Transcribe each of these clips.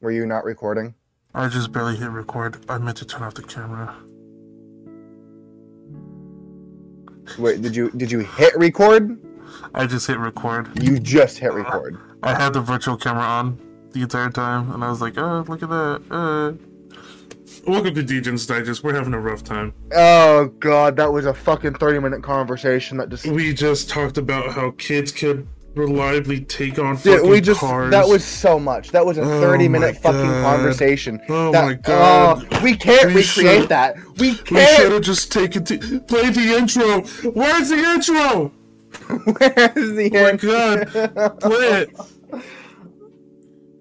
Were you not recording? I just barely hit record. I meant to turn off the camera. Wait, did you did you hit record? I just hit record. You just hit record. I had the virtual camera on the entire time, and I was like, oh, look at that. Uh. Welcome to Degens Digest. We're having a rough time. Oh god, that was a fucking thirty minute conversation that just We just talked about how kids could reliably take on Dude, we just cars. that was so much. That was a Oh thirty my minute fucking God. conversation. Oh That- my uh, God. oh, we can't We recreate that. We We should have just taken to play the intro. Where's the intro? Where's the intro? Oh my god. Play it.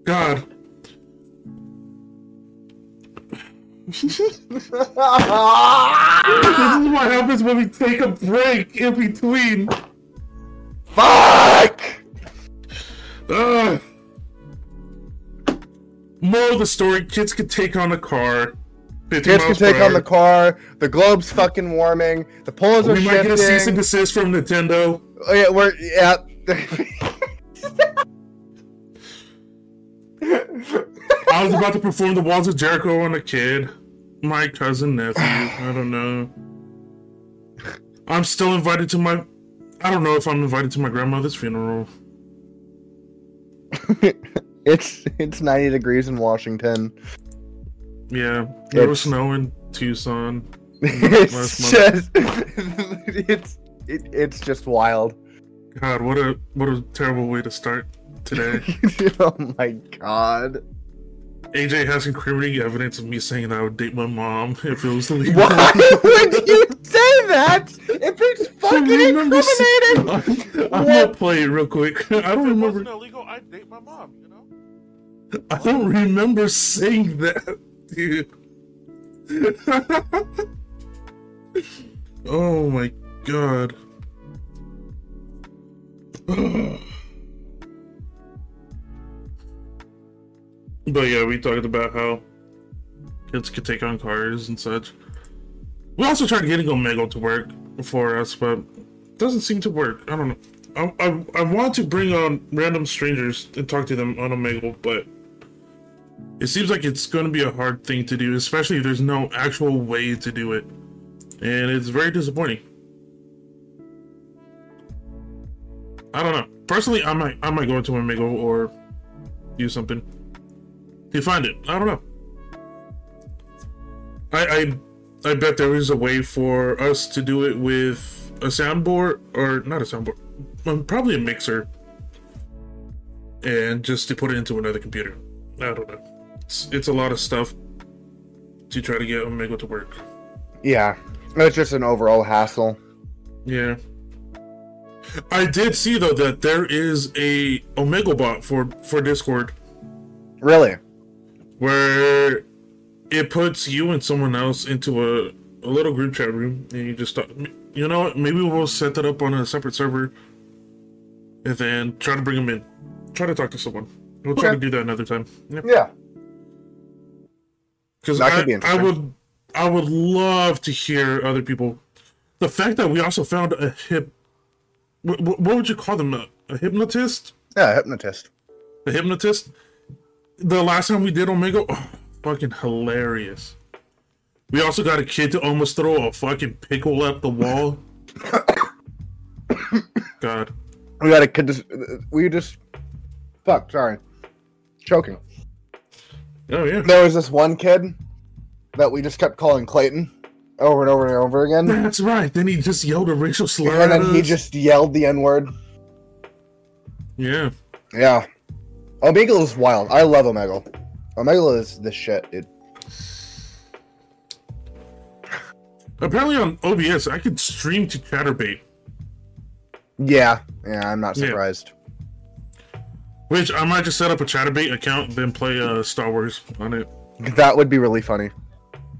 God. This is what happens when we take a break in between. Fuck! Ugh. Moral of the story: Kids can take on the car. Kids can take on the car. The globe's fucking warming. The poles are We might get a cease and desist from Nintendo. Oh yeah, we're yeah. I was about to perform the Walls of Jericho on a kid. My cousin, nephew. I don't know. I'm still invited to my. I don't know if I'm invited to my grandmother's funeral. it's it's ninety degrees in Washington. Yeah, there was It's- snow in Tucson. It's just it's it, it's just wild. God, what a what a terrible way to start today. oh my god. AJ has incriminating evidence of me saying that I would date my mom if it was legal. Why would you say that? If it's fucking remember incriminating. I'm gonna play it real quick. I don't If it remember. wasn't illegal, I'd date my mom, you know? I don't remember saying that, dude. oh my god. but yeah, we talked about how kids could take on cars and such. We also tried getting Omegle to work for us, but doesn't seem to work. I don't know. I, I, I want to bring on random strangers and talk to them on Omegle, but it seems like it's going to be a hard thing to do, especially if there's no actual way to do it. And it's very disappointing. I don't know. Personally, I might I might go into Omegle or do something to find it. I don't know. I I I bet there is a way for us to do it with a soundboard or not a soundboard, probably a mixer, and just to put it into another computer. I don't know. It's, it's a lot of stuff to try to get Omegle to work. Yeah, it's just an overall hassle. Yeah. I did see though that there is a Omegle bot for for Discord Really? Where it puts you and someone else into a, a little group chat room and you just talk, you know what maybe we'll set that up on a separate server and then try to bring them in try to talk to someone we'll try Okay. to do that another time yeah Yeah. because I, be I would i would love to hear other people the fact that we also found a hip what, what would you call them a, a hypnotist Yeah, a hypnotist. A hypnotist. The last time we did Omegle, oh, fucking hilarious. We also got a kid to almost throw a fucking pickle at the wall. God. We got to. We just. Fuck. Sorry. Choking. Oh yeah. There was this one kid that we just kept calling Clayton over and over and over again, That's right. Then he just yelled a racial slur. and at then he just yelled the N word. Yeah. Yeah. Omegle is wild. I love Omegle. Omegle is the shit, dude. Apparently on OBS I could stream to Chaturbate, Yeah. Yeah, I'm not Yeah. surprised. which I might just set up a Chaturbate account, then play uh, Star Wars on it. That would be really funny.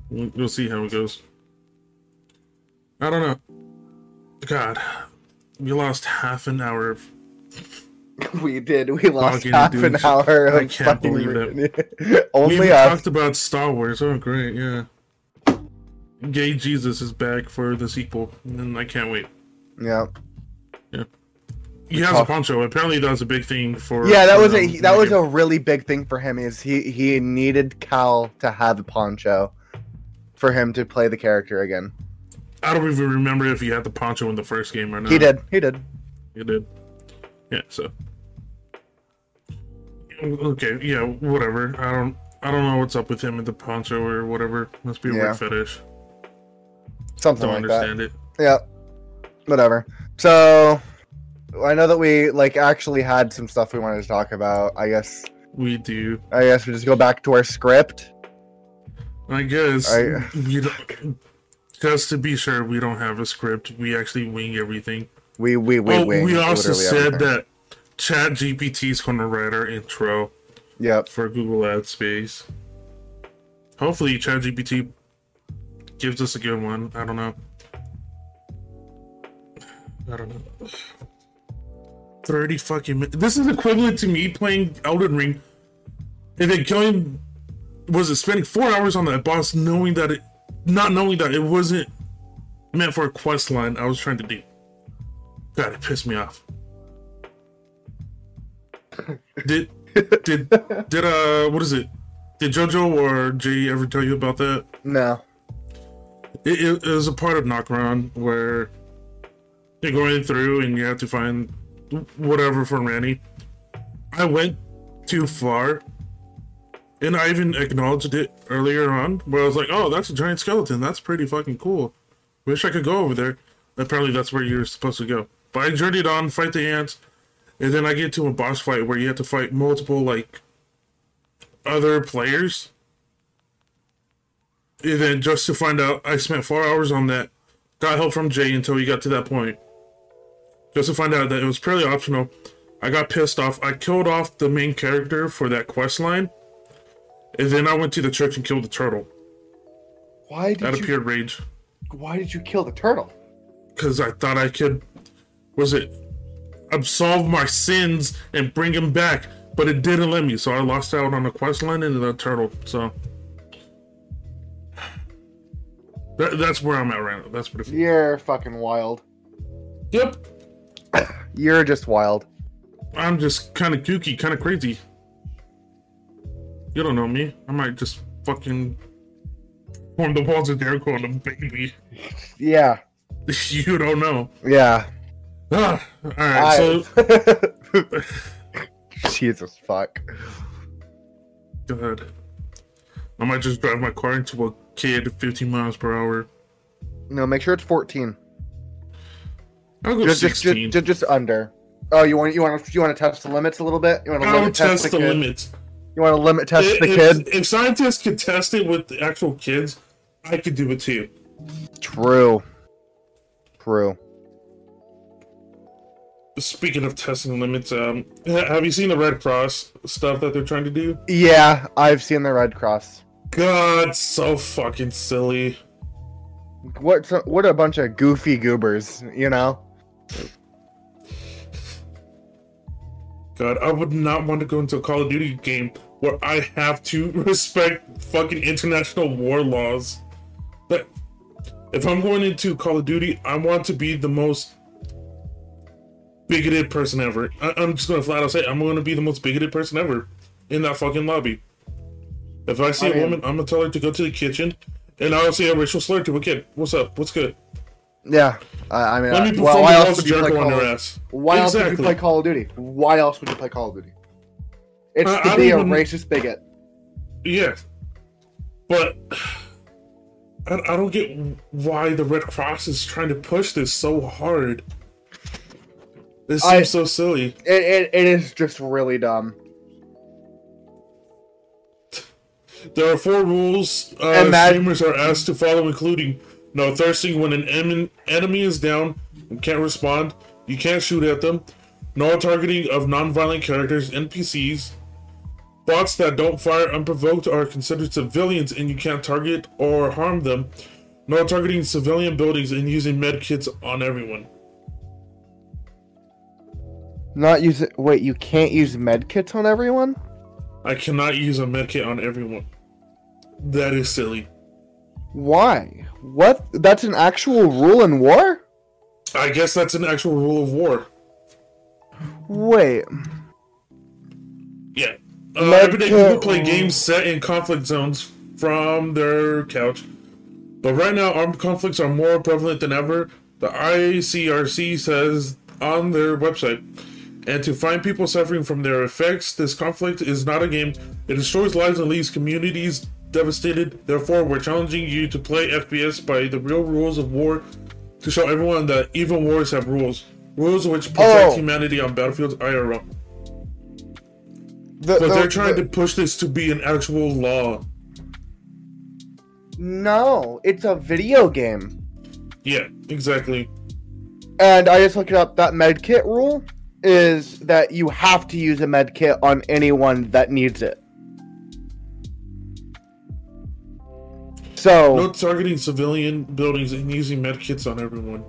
We'll we'll see how it goes. I don't know. God, we lost half an hour of We did. We lost Fucking half an hour. I can't fucking believe re- Only we us. talked about Star Wars. Oh, great, yeah. Gay Jesus is back for the sequel, and I can't wait. Yeah. Yeah. He has a poncho. Apparently, that was a big thing for. Yeah, that for was a that was game. a really big thing for him. Is he he needed Cal to have a poncho for him to play the character again. I don't even remember if he had the poncho in the first game or not. He did. He did. He did. Yeah. So. Okay. Yeah. Whatever. I don't. I don't know what's up with him and the poncho or whatever. Must be a Yeah. weird fetish. Something Don't like that. understand it. Yeah. Whatever. So I know that we like actually had some stuff we wanted to talk about. I guess We do. I guess we just go back to our script. I guess I- we don't. Because to be sure, we don't have a script. We actually wing everything. We we we oh, wing we also said everything. that Chat GPT is going to write our intro Yep. for Google Ad Space. Hopefully, Chat GPT gives us a good one. I don't know. I don't know. 30 fucking minutes. This is equivalent to me playing Elden Ring and then going. Was it spending four hours on that boss knowing that it. Not knowing that it wasn't meant for a quest line I was trying to do? God, it pissed me off. Did did did uh what is it? Did JoJo or Jay ever tell you about that? No. It, it, it was a part of Nokron where you're going through and you have to find whatever for Ranni. I went too far, and I even acknowledged it earlier on, where I was like, "Oh, that's a giant skeleton. That's pretty fucking cool. Wish I could go over there." Apparently, that's where you're supposed to go. But I journeyed on, fight the ants, and then I get to a boss fight where you have to fight multiple like other players and then just to find out, I spent four hours on that. Got help from Jay until we got to that point. Just to find out that it was purely optional. I got pissed off. I killed off the main character for that quest line. And then I went to the church and killed the turtle. Why Out did of you pure rage. why did you kill the turtle? Because I thought I could, was it, absolve my sins and bring him back. But it didn't let me. So I lost out on the quest line and the turtle. So. That, that's where I'm at right now. That's pretty You're fucking wild. Yep. You're just wild. I'm just kind of kooky, kind of crazy. You don't know me. I might just fucking form the walls of Jericho on a baby. Yeah. you don't know. Yeah. Ah, all right. So, Jesus fuck. Go ahead. I might just drive my car into a kid at 15 miles per hour. No, make sure it's 14. I'll go Just, just, 16. just, just under. Oh, you want you want to you want to test the limits a little bit? You want to I'll limit test, test the, the limits. You want to limit test If, the kid? if scientists could test it with the actual kids, I could do it too. True. True. Speaking of testing limits, um, have you seen the Red Cross stuff that they're trying to do? Yeah, I've seen the Red Cross. God, so fucking silly. What what a bunch of goofy goobers, you know? God, I would not want to go into a Call of Duty game where I have to respect fucking international war laws. But if I'm going into Call of Duty, I want to be the most bigoted person ever. I- I'm just gonna flat out say it, I'm gonna be the most bigoted person ever in that fucking lobby. If I see I a mean- woman, I'm gonna tell her to go to the kitchen, and I'll say a racial slur to a kid. What's up? What's good? Yeah. I, I mean, Let me uh, perform why, why else would you play on Call their of, ass. Why else would you play Call of Duty? Why else would you play Call of Duty? It's I- to I be a even- racist bigot. Yeah, but I, I don't get why the Red Cross is trying to push this so hard. This seems I- so silly. It, it, it is just really dumb. There are four rules uh, that- streamers are asked to follow, including no thirsting when an em- enemy is down and can't respond. You can't shoot at them. No targeting of non-violent characters, NPCs. Bots that don't fire unprovoked are considered civilians and you can't target or harm them. No targeting civilian buildings and using medkits on everyone. Not use it. Wait, you can't use medkits on everyone? I cannot use a medkit on everyone. That is silly. Why? What? That's an actual rule in war? I guess that's an actual rule of war. Wait. Yeah. Uh, everyday people play games set in conflict zones from their couch. But right now, armed conflicts are more prevalent than ever. The ICRC says on their website. And to find people suffering from their effects, this conflict is not a game. It destroys lives and leaves communities devastated. Therefore, we're challenging you to play FPS by the real rules of war to show everyone that even wars have rules. Rules which protect Oh. humanity on battlefields IRL. The, But the- they're trying the- to push this to be an actual law. No, it's a video game. Yeah, exactly. And I just looked it up. That medkit rule is that you have to use a med kit on anyone that needs it. So No targeting civilian buildings and using medkits on everyone.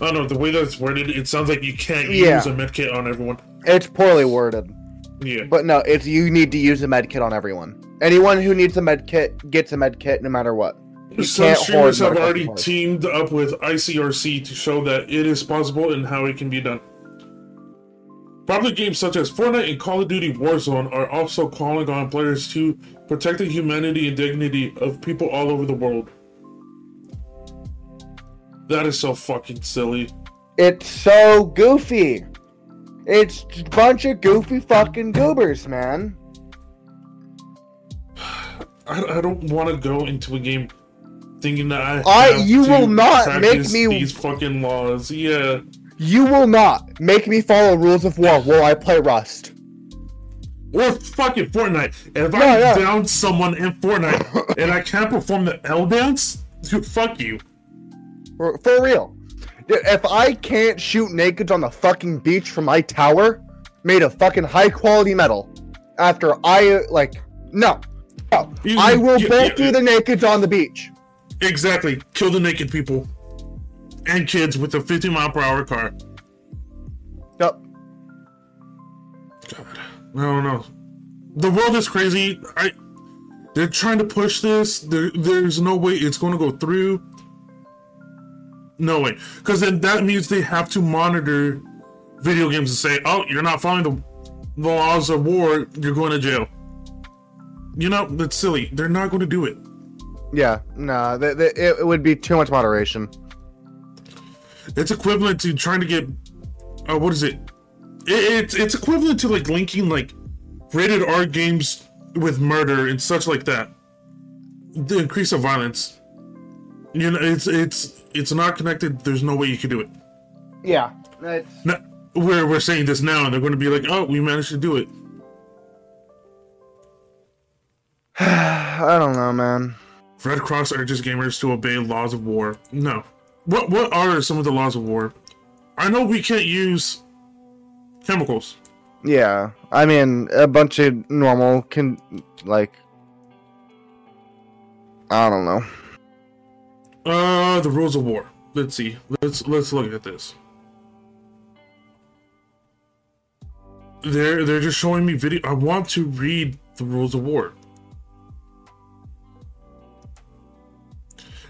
I don't know, the way that's worded, it sounds like you can't Yeah. use a medkit on everyone. it's poorly worded. Yeah. But no, it's you need to use a med kit on everyone. Anyone who needs a med kit gets a med kit no matter what. Some streamers have already teamed up with ICRC to show that it is possible and how it can be done. Popular games such as Fortnite and Call of Duty Warzone are also calling on players to protect the humanity and dignity of people all over the world. That is so fucking silly. It's so goofy. It's a bunch of goofy fucking goobers, man. I, I don't want to go into a game thinking that I. I- you will not make me- these fucking laws. Yeah. You will not make me follow rules of war while I play Rust. Or fucking Fortnite. If No, I no. down someone in Fortnite and I can't perform the L dance, dude, fuck you. For, for real. Dude, If I can't shoot naked on the fucking beach from my tower, made of fucking high quality metal, after I, like, no. No. You- I will you- you- through the naked on the beach. Exactly. Kill the naked people and kids with a 50 mile per hour car. Yep. God, I don't know. The world is crazy. I. They're trying to push this. There, there's no way it's going to go through. No way, because then that means they have to monitor video games and say, "Oh, you're not following the, the laws of war. You're going to jail." You know that's silly. They're not going to do it. Yeah, no, th- th- it, would be too much moderation. It's equivalent to trying to get. Uh, what is it? it? It's it's equivalent to like linking like rated R games with murder and such like that. The increase of violence. You know, it's it's it's not connected. There's no way you can do it. Yeah. It's, No, we're we're saying this now, and they're going to be like, "Oh, we managed to do it." I don't know, man. Red Cross urges gamers to obey laws of war. No. What what are some of the laws of war? I know we can't use chemicals. Yeah, I mean, a bunch of normal can like. I don't know. Uh, the rules of war. Let's see. Let's let's look at this. They're they're just showing me video. I want to read the rules of war.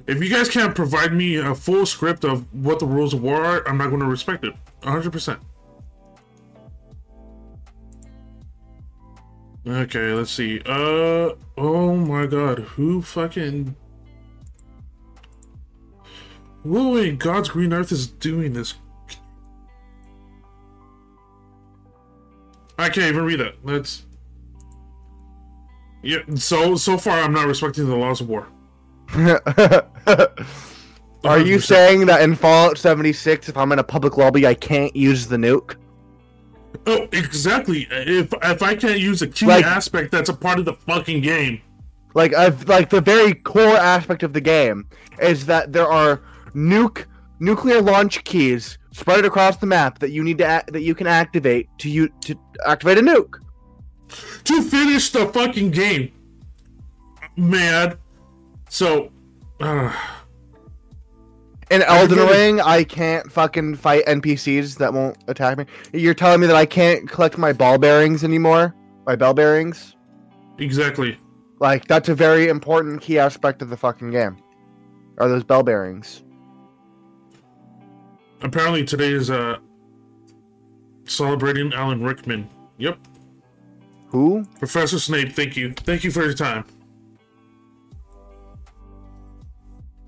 If you guys can't provide me a full script of what the rules of war are, I'm not going to respect it. 100%. Okay, let's see. Uh, oh my god, who fucking who in God's green earth is doing this? I can't even read that. Let's. Yeah. So so far, I'm not respecting the laws of war. Are you saying that in Fallout 76, if I'm in a public lobby, I can't use the nuke? Oh, exactly. If if I can't use a key Like- aspect that's a part of the fucking game, Like, I've like the very core aspect of the game is that there are nuke nuclear launch keys spread across the map that you need to act, that you can activate to you to activate a nuke. to finish the fucking game, man. So, uh, In Elden Everybody- Ring, I can't fucking fight NPCs that won't attack me. You're telling me that I can't collect my ball bearings anymore? My bell bearings? exactly. Like, that's a very important key aspect of the fucking game. Are those bell bearings? Apparently, today is uh celebrating Alan Rickman. Yep. Who? Professor Snape, thank you. Thank you for your time.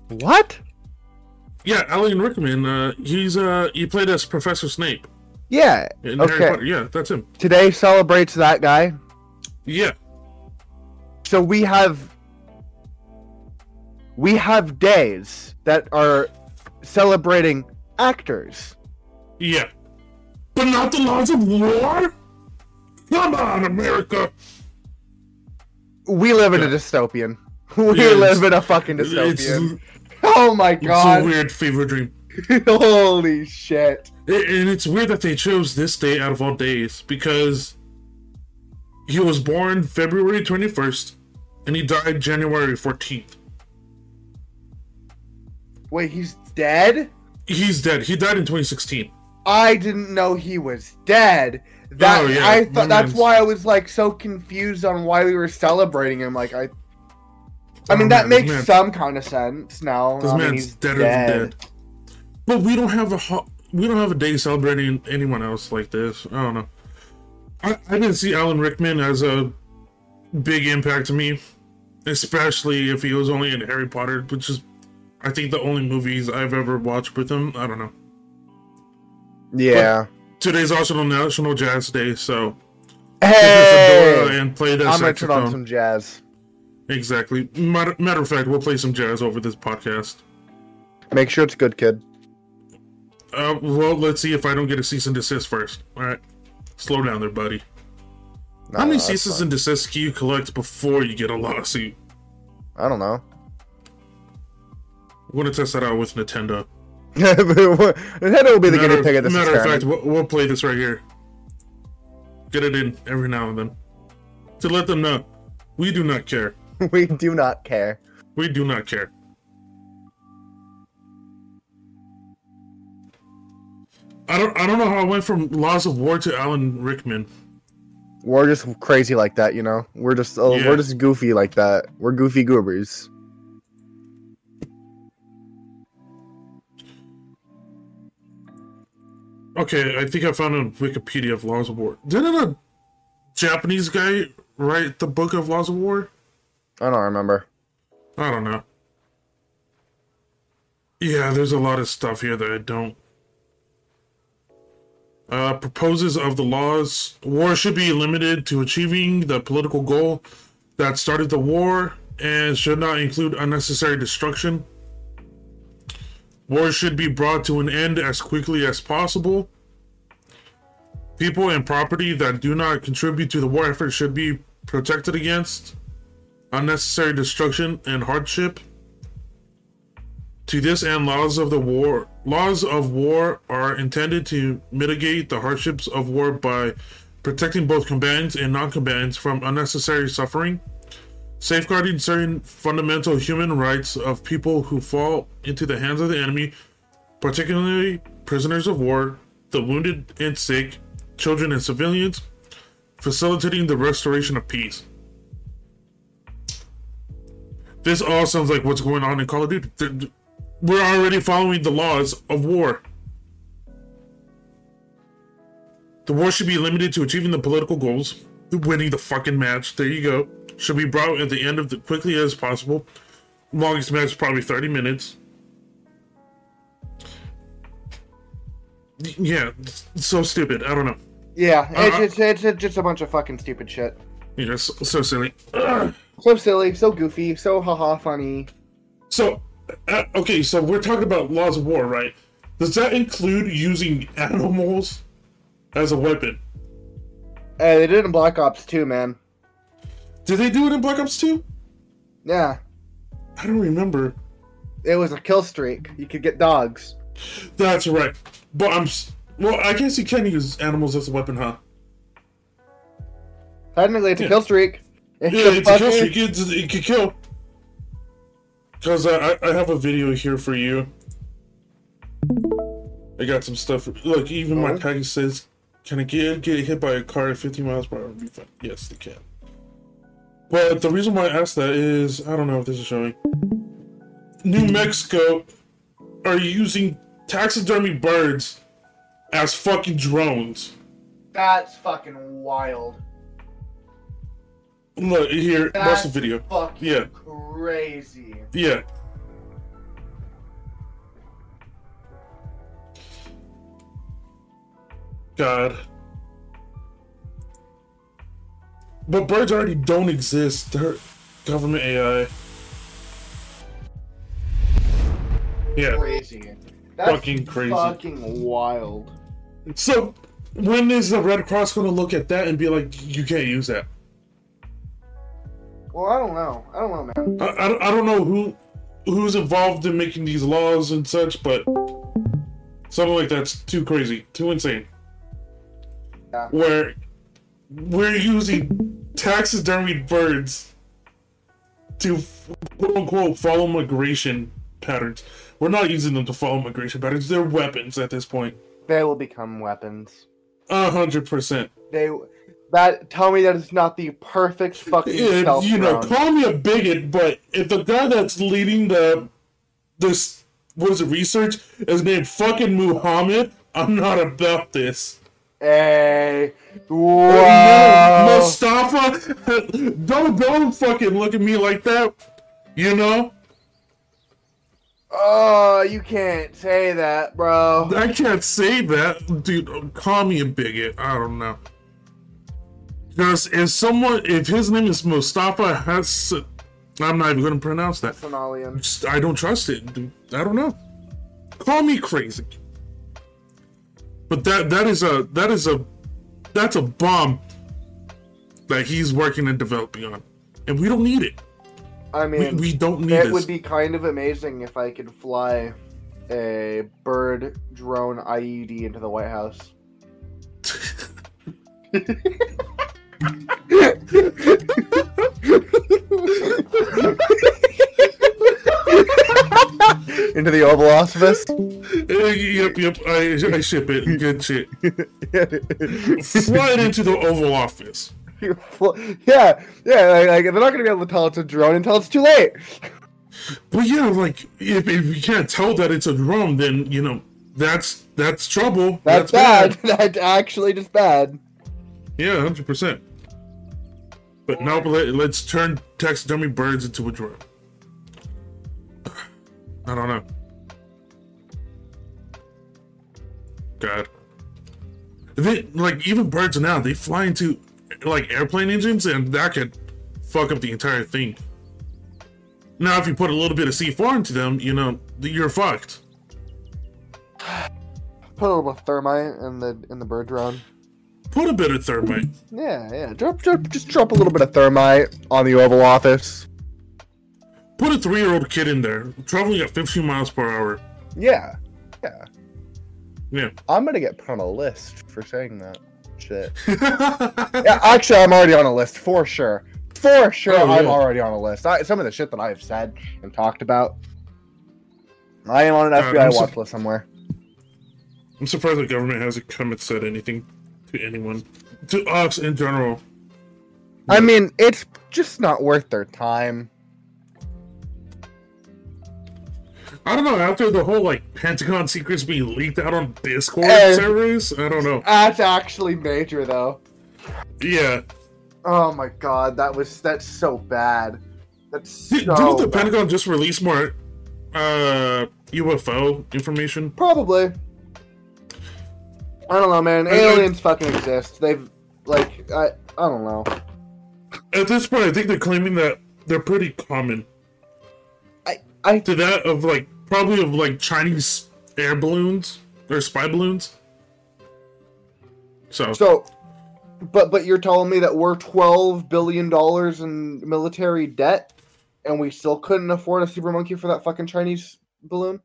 What? Yeah, Alan Rickman, uh, he's, uh, he played as Professor Snape Yeah. in Harry Potter. Yeah, that's him. Today celebrates that guy. Yeah. So we have we have days that are celebrating actors. Yeah. But not the laws of war? Come on, America! We live in a dystopian. We Yeah, live in a fucking dystopian. oh my god! it's a weird fever dream. Holy shit. It- and it's weird that they chose this day out of all days because he was born February 21st and he died January 14th. Wait, he's dead? He's dead. He died in 2016. I didn't know he was dead. That Oh, yeah, I thought that's why I was like so confused on why we were celebrating him. Like I I mean that man, makes man- some kind of sense now. This I mean, man's he's deader than dead. But we don't have a ho- we don't have a day celebrating anyone else like this. I don't know. I, I didn't see Alan Rickman as a big impact to me, especially if he was only in Harry Potter, which is I think the only movies I've ever watched with him. I don't know. Yeah. Today's also National Jazz Day, so Hey, and play the I'm gonna turn on some jazz. Exactly. Matter, matter of fact, we'll play some jazz over this podcast. Make sure it's good, kid. Uh, well, let's see if I don't get a cease and desist first. All right, slow down there, buddy. No, How many no, ceases fine. and desists can you collect before you get a lawsuit? I don't know. We're gonna test that out with Nintendo. Nintendo will be the matter guinea pig of this matter of fact, we'll, we'll play this right here. Get it in every now and then to let them know we do not care. we do not care. We do not care. I don't. I don't know how I went from Laws of War to Alan Rickman. We're just crazy like that, you know. We're just oh, Yeah. we're just goofy like that. We're goofy goobers. Okay, I think I found a Wikipedia of Laws of War. Didn't a Japanese guy write the book of Laws of War? I don't remember. I don't know. Yeah, there's a lot of stuff here that I don't. Uh, proposes of the laws. War should be limited to achieving the political goal that started the war and should not include unnecessary destruction. War should be brought to an end as quickly as possible. People and property that do not contribute to the war effort should be protected against unnecessary destruction and hardship. To this end, laws of the war laws of war are intended to mitigate the hardships of war by protecting both combatants and non-combatants from unnecessary suffering, safeguarding certain fundamental human rights of people who fall into the hands of the enemy, particularly prisoners of war, the wounded and sick, children and civilians, facilitating the restoration of peace. This all sounds like what's going on in Call of Duty. We're already following the laws of war. The war should be limited to achieving the political goals, winning the fucking match. There you go. Should be brought at the end of the quickly as possible. Longest match probably thirty minutes. Yeah, so stupid. I don't know. Yeah, it's, Uh, it's, it's, it's just a bunch of fucking stupid shit. Yeah, so, so silly. So silly, so goofy, so haha funny. So, uh, okay, so we're talking about laws of war, right? Does that include using animals as a weapon? Uh, they did it in Black Ops 2, man. Did they do it in Black Ops 2? Yeah, I don't remember. it was a kill streak. You could get dogs. That's right. But I'm. Well, I guess you can use animals as a weapon, huh? Technically, it's a Yeah. kill streak. It's Yeah, a it's a kill streak. It's, it can kill. Because I, I have a video here for you. I got some stuff. Look, even my tag says, "Can a kid get hit by a car at 50 miles per hour?" Yes, they can. But the reason why I asked that is I don't know if this is showing. New Mexico are using taxidermy birds as fucking drones. That's fucking wild. Look here, watch the video. Fucking Yeah. crazy. Yeah. God. But birds already don't exist. They're government AI. Yeah. Crazy. That's Fucking crazy. Fucking wild. So, when is the Red Cross going to look at that and be like, you can't use that? Well, I don't know. I don't know, man. I, I, don't- I don't know who who's involved in making these laws and such, but something like that's too crazy, too insane. Yeah. Where we're using taxidermied birds to quote unquote follow migration patterns. We're not using them to follow migration patterns. They're weapons at this point. They will become weapons. A hundred percent. They that tell me that it's not the perfect fucking stealth You know, call me a bigot, but if the guy that's leading the this what is it research is named fucking Muhammad, I'm not about this. Hey, No, wow. Mustafa, don't don't fucking look at me like that. You know, Oh, you can't say that, bro. I can't say that, dude. Call me a bigot. I don't know. Because if someone, if his name is Mustafa has, I'm not even gonna pronounce that. Just, I don't trust it. I don't know. Call me crazy. But that that is a that is a that's a bomb that he's working and developing on. And we don't need it. I mean, we don't need it this. would be kind of amazing if I could fly a bird drone IED into the White House. into the Oval Office. Uh, yep, yep. I, I ship it. Good shit. Fly it into the Oval Office. yeah, yeah. Like, they're not gonna be able to tell it's a drone until it's too late. But yeah, like if, if you can't tell that it's a drone, then you know that's that's trouble. That's, bad. That's actually just bad. Yeah, hundred percent. But now let, let's turn taxidermy birds into a drone. I don't know. God. They, like even birds now, they fly into like airplane engines, and that could fuck up the entire thing. Now, if you put a little bit of C4 into them, you know you're fucked. Put a little thermite in the in the bird drone. Put a bit of thermite. Yeah, yeah. Drop, drop, just drop a little bit of thermite on the Oval Office. Put a three-year-old kid in there, traveling at 15 miles per hour. Yeah, yeah. Yeah. I'm gonna get put on a list for saying that shit. yeah, actually, I'm already on a list for sure. For sure, Oh, I'm yeah. already on a list. I, some of the shit that I've said and talked about, I am on an Uh, FBI I'm watch list somewhere. I'm surprised the government hasn't come and said anything to anyone, to us in general. I mean, it's just not worth their time. I don't know. After the whole like Pentagon secrets being leaked out on Discord Eh. servers, I don't know. That's actually major, though. Yeah, Oh my god, that was that's so bad. That's Did, so didn't the bad. Pentagon just release more uh UFO information? Probably. I don't know, man. Aliens fucking exist. They've like I I don't know. At this point, I think they're claiming that they're pretty common. I I To that of like probably of like Chinese air balloons or spy balloons. So, so but but you're telling me that we're 12 billion dollars in military debt and we still couldn't afford a super monkey for that fucking Chinese balloon?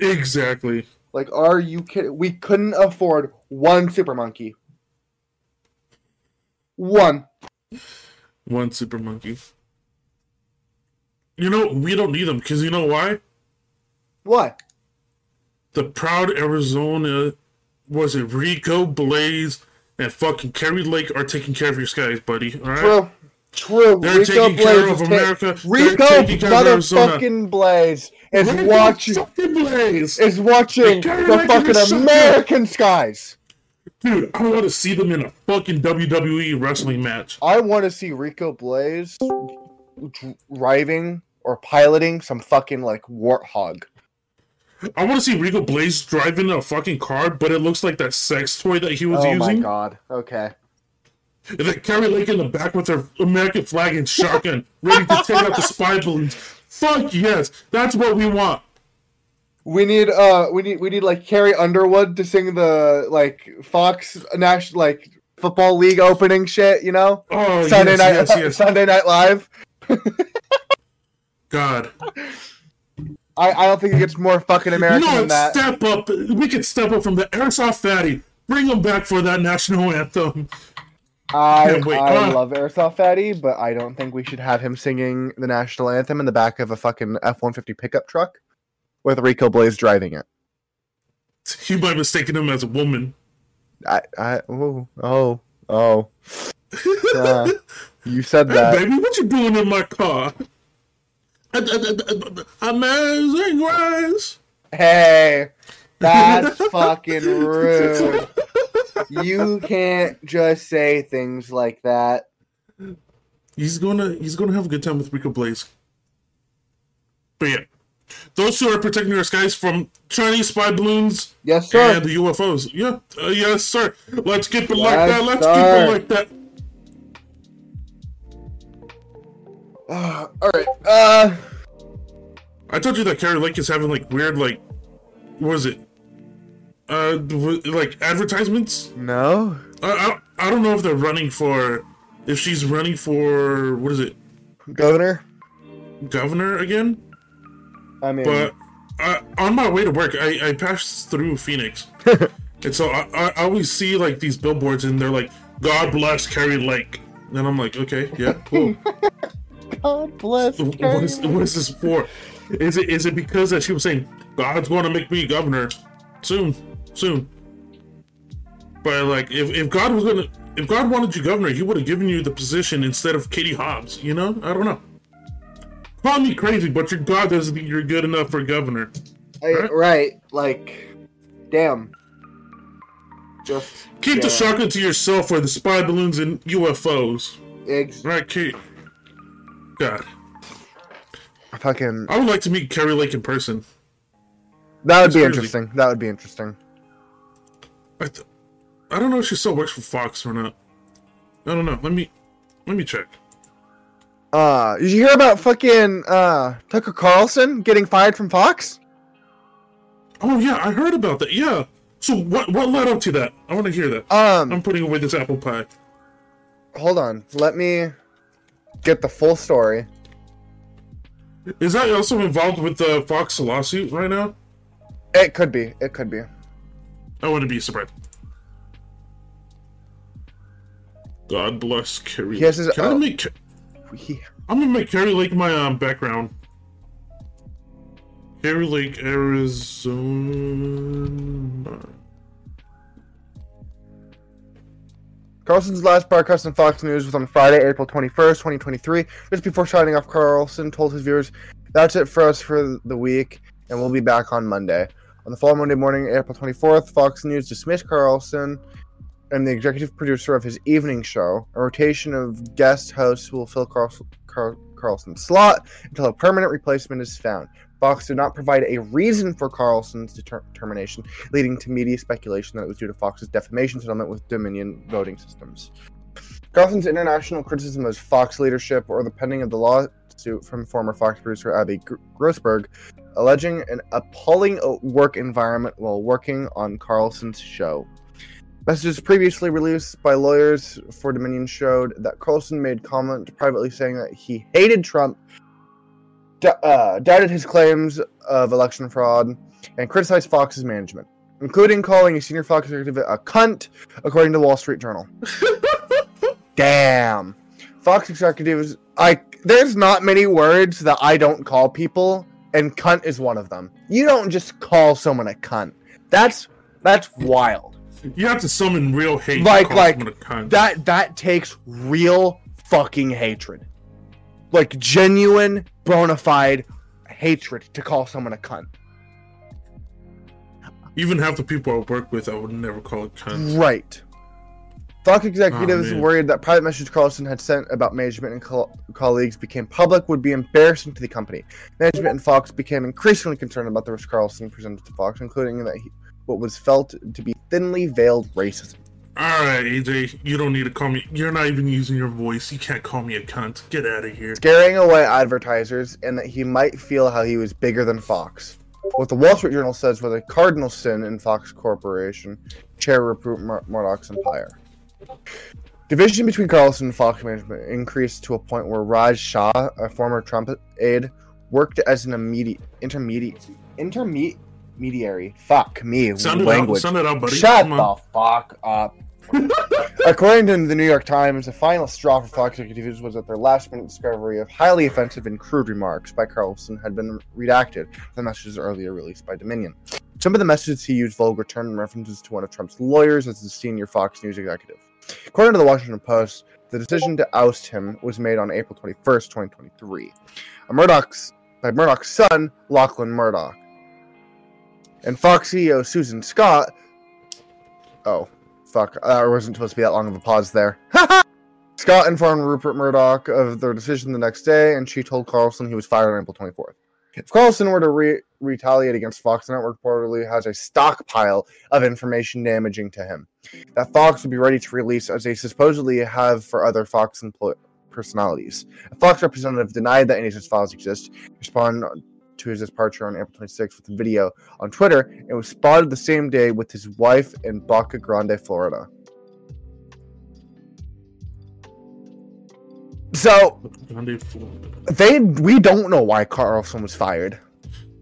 exactly. Like are you kidding? We couldn't afford one super monkey. One. One super monkey. You know, we don't need them because you know why? What? The proud Arizona, was it Rico, Blaze, and fucking Kari Lake are taking care of your skies, buddy. All right. True. True. They're Rico taking care Blaze of is ta- America. Rico taking care of Arizona. motherfucking Blaze is watching Blaze. is watching the fucking. American skies. Dude, I want to see them in a fucking WWE wrestling match. I want to see Rico Blaze driving or piloting some fucking like warthog. I want to see Rico Blaze driving a fucking car, but it looks like that sex toy that he was oh my using. god. Okay. And then Kari Lake in the back with her American flag and shotgun, ready to take out the spy balloons. Fuck yes, that's what we want. We need uh we need we need like Carrie Underwood to sing the like Fox national like football league opening shit, you know? Oh Sunday yes, night yes, yes. Sunday night live. God, I, I don't think it gets more fucking American than that. Step up. We could step up from the airsoft fatty. Bring him back for that national anthem. I, wait, I uh. love Airsoft Fatty, but I don't think we should have him singing the national anthem in the back of a fucking F one fifty pickup truck with Rico Blaze driving it. You might have mistaken him as a woman. I, I, oh, oh, oh. You said Hey, that. baby, what you doing in my car? Amazing Grace. Hey, that's fucking rude. You can't just say things like that. He's gonna he's gonna have a good time with Rico Blaze. But yeah, those two are protecting our skies from Chinese spy balloons Yes, sir. and the UFOs. Yeah, uh, yes, sir. Let's keep it like Yes, that. Let's sir. keep it like that. Uh, all right. Uh, I told you that Kari Lake is having like weird like, what is it? Uh, like advertisements. no. I, I I don't know if they're running for, if she's running for what is it, Governor. governor again? I mean, But uh, on my way to work, I, I passed through Phoenix, and so I, I, I always see like these billboards, and they're like, "God bless Kari Lake," and I'm like, "Okay, yeah, cool." God bless. what, is, what is this for? Is it is it because that she was saying God's going to make me governor soon, soon? But like, if, if God was gonna, if God wanted you governor, He would have given you the position instead of Katie Hobbs. You know, I don't know. Call me crazy, but your God doesn't think you're good enough for governor. I- right. Like, damn. Just Keep the yeah. shotgun to yourself for the spy balloons and UFOs. Ex- Right, Kate? God. fucking. I would like to meet Kari Lake in person. That would be crazy. interesting. That would be interesting. I, th- I don't know if she still works for Fox or not. I don't know. Let me let me check. Uh, did you hear about fucking uh Tucker Carlson getting fired from Fox? Oh yeah, I heard about that. Yeah. So what what led up to that? I want to hear that. Um, I'm putting away this apple pie. hold on. Let me get the full story. Is that also involved with the Fox lawsuit right now? It could be. It could be. I wouldn't be surprised. God bless Kari. He has his Can I own- make? He- I'm gonna make Kari Lake my um, background. Kari Lake, Arizona. Carlson's last broadcast on Fox News was on Friday, April 21st, 2023. Just before signing off, Carlson told his viewers, That's it for us for the week, and we'll be back on Monday. On the following Monday morning, April 24th, Fox News dismissed Carlson and the executive producer of his evening show. A rotation of guest hosts will fill Carlson, Carl, Carlson's slot until a permanent replacement is found. Fox did not provide a reason for Carlson's deter- termination, leading to media speculation that it was due to Fox's defamation settlement with Dominion voting systems. Carlson's international criticism of Fox leadership or the pending of the lawsuit from former Fox producer Abby Grossberg, alleging an appalling work environment while working on Carlson's show. Messages previously released by lawyers for Dominion showed that Carlson made comment privately saying that he hated Trump, d- uh, doubted his claims of election fraud, and criticized Fox's management, including calling a senior Fox executive a cunt, according to the Wall Street Journal. Damn. Fox executives, I there's not many words that I don't call people, and cunt is one of them. You don't just call someone a cunt. That's that's wild. You have to summon real hate. to Like- call like, a cunt. That that takes real fucking hatred. Like genuine, bona fide hatred to call someone a cunt. Even half the people I work with, I would never call it cunt. Right. Fox executives Oh, worried that private messages Carlson had sent about management and co- colleagues became public would be embarrassing to the company. Management and Fox became increasingly concerned about the risk Carlson presented to Fox, including that he, what was felt to be thinly veiled racism. All right, AJ, you don't need to call me. You're not even using your voice. You can't call me a cunt. Get out of here. scaring away advertisers, and that he might feel how he was bigger than Fox. What the Wall Street Journal says was a cardinal sin in Fox Corporation, chair Rupert Mur- Murdoch's empire. Division between Carlson and Fox management increased to a point where Raj Shah, a former Trump aide, worked as an immediate intermediate intermediary. Fuck me, Sound it out. language. It out, buddy. Shut Come the on. fuck up. According to the New York Times, the final straw for Fox executives was that their last minute discovery of highly offensive and crude remarks by Carlson had been redacted, the messages earlier released by Dominion. Some of the messages he used vulgar terms and references to one of Trump's lawyers as the senior Fox News executive. According to the Washington Post, the decision to oust him was made on April 21st, 2023. A Murdoch's, by Murdoch's son, Lachlan Murdoch. And Fox CEO Susan Scott. Oh, fuck. Uh, There wasn't supposed to be that long of a pause there. Scott informed Rupert Murdoch of their decision the next day, and she told Carlson he was fired on April 24th. If Carlson were to re- retaliate against Fox, network reportedly has a stockpile of information damaging to him that Fox would be ready to release, as they supposedly have for other Fox employ- personalities. A Fox representative denied that any such files exist, responding to his departure on April 26th with a video on Twitter, and was spotted the same day with his wife in Boca Grande, Florida. So they we don't know why Carlson was fired.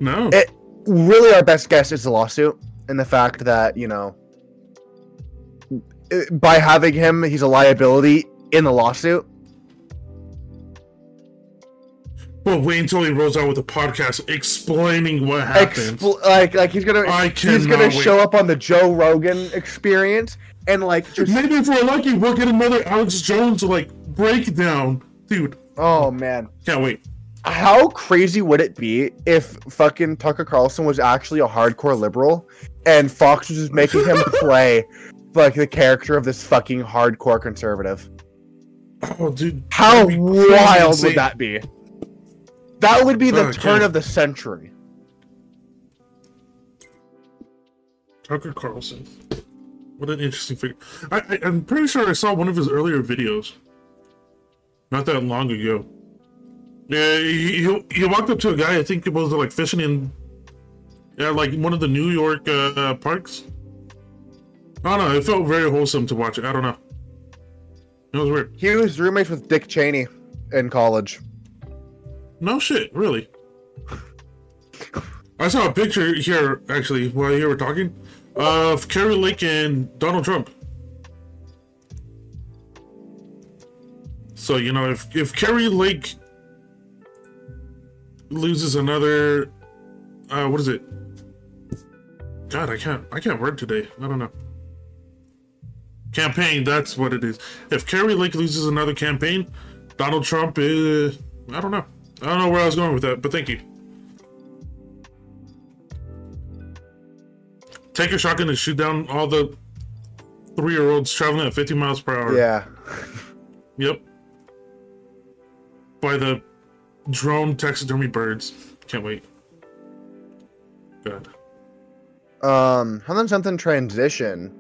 No. It- Really, our best guess is the lawsuit and the fact that you know by having him, he's a liability in the lawsuit. well, wait until he rolls out with a podcast explaining what happened. Expl- like, like he's gonna I he's gonna wait. show up on the Joe Rogan experience and like just Maybe if we're lucky, we'll get another Alex Jones like breakdown, dude. oh man. Can't wait. How crazy would it be if fucking Tucker Carlson was actually a hardcore liberal and Fox was just making him play like the character of this fucking hardcore conservative? Oh, dude. How wild insane. would that be? That would be the Oh, turn of the century. Tucker Carlson. What an interesting figure. I, I, I'm pretty sure I saw one of his earlier videos. Not that long ago. Yeah, he, he, he walked up to a guy, I think it was like fishing in yeah, like one of the New York uh, uh, parks. I don't know. It felt very wholesome to watch it. I don't know. It was weird. He was roommates with Dick Cheney in college. No shit, really. I saw a picture here, actually, while you were talking, of Kari Lake and Donald Trump. So you know, if if Kari Lake loses another, uh, what is it? God, I can't, I can't word today. I don't know. Campaign, that's what it is. If Kari Lake loses another campaign, Donald Trump is, I don't know. I don't know where I was going with that, but thank you. Take a shotgun and shoot down all the three-year-olds traveling at 50 miles per hour. Yeah. Yep. By the drone taxidermy birds. Can't wait. God. Um, how about something transition.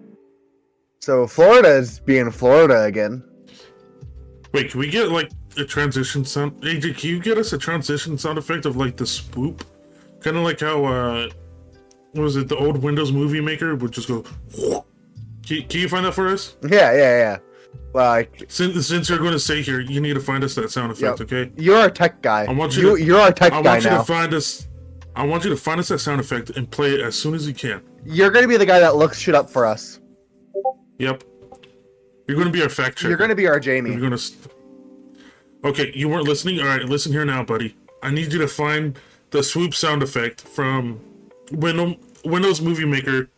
So Florida is being Florida again. Wait, can we get like a transition sound? AJ, can you get us a transition sound effect of like the swoop? Kind of like how, uh, what was it, the old Windows Movie Maker would just go. Can, can you find that for us? Yeah, yeah, yeah. Like Since, since you're going to stay here, you need to find us that sound effect, Yep. okay? you're our tech guy. I want you you to- you're our tech I guy want you now. to find us. I want you to find us that sound effect and play it as soon as you can. you're gonna be the guy that looks shit up for us. Yep. You're going to be our fact checker. You're gonna be our Jamie. You're gonna. St- okay, you weren't listening. All right, listen here now, buddy. I need you to find the swoop sound effect from Windows Windows Movie Maker,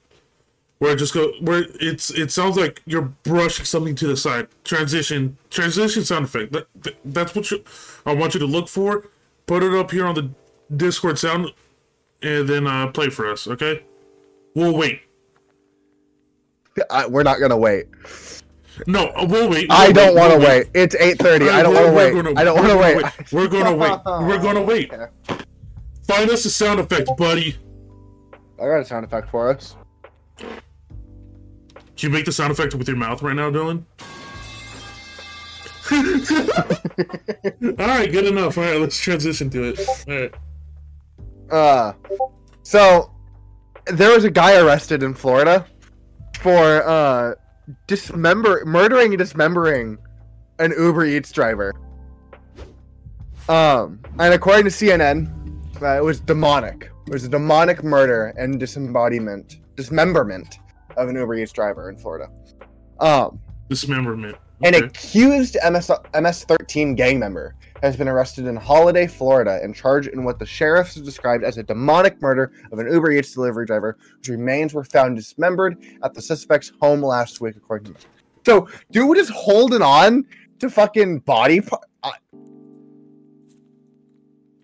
where it just go where it's it sounds like you're brushing something to the side. Transition, transition sound effect. That, that that's what you. I want you to look for. Put it up here on the Discord sound, and then uh, play for us. Okay. We'll wait. I, we're not gonna wait. No, uh, we'll wait. I We'll don't want to we'll wait. It's eight thirty. I don't want to wait. gonna- I don't want to wait. gonna We're gonna wait. We're gonna wait. Find us a sound effect, buddy. I got a sound effect for us. Can you make the sound effect with your mouth right now, Dylan? All right, good enough. All right, let's transition to it. All right. Uh, so there was a guy arrested in Florida for uh dismember murdering and dismembering an Uber Eats driver. Um, and according to CNN, uh, it was demonic. It was a demonic murder and disembodiment, dismemberment of an Uber Eats driver in Florida. Um, Dismemberment. an accused MS MS-13 gang member has been arrested in Holiday, Florida, and charged in what the sheriffs described as a demonic murder of an Uber Eats delivery driver, whose remains were found dismembered at the suspect's home last week, according to. So, dude is holding on to fucking body. par- uh,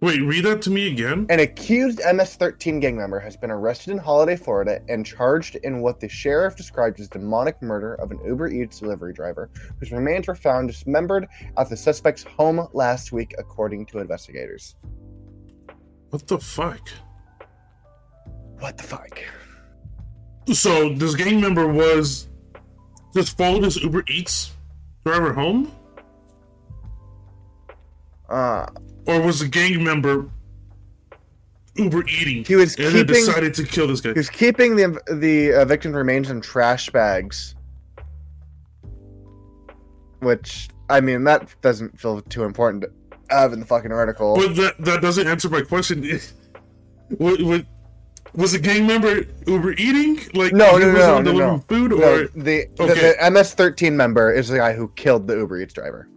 Wait, read that to me again. An accused MS-13 gang member has been arrested in Holiday, Florida, and charged in what the sheriff described as demonic murder of an Uber Eats delivery driver, whose remains were found dismembered at the suspect's home last week, according to investigators. What the fuck? What the fuck? So this gang member was just followed his Uber Eats driver home, Uh, or was the gang member Uber eating? He was and keeping- decided to kill this guy. he was keeping the the uh, victim's remains in trash bags, which I mean that doesn't feel too important to have in the fucking article. But that that doesn't answer my question. what, what, was the gang member Uber eating? Like No, no, no, no, no. food, No, or the, the Okay. the MS-13 member is the guy who killed the Uber Eats driver.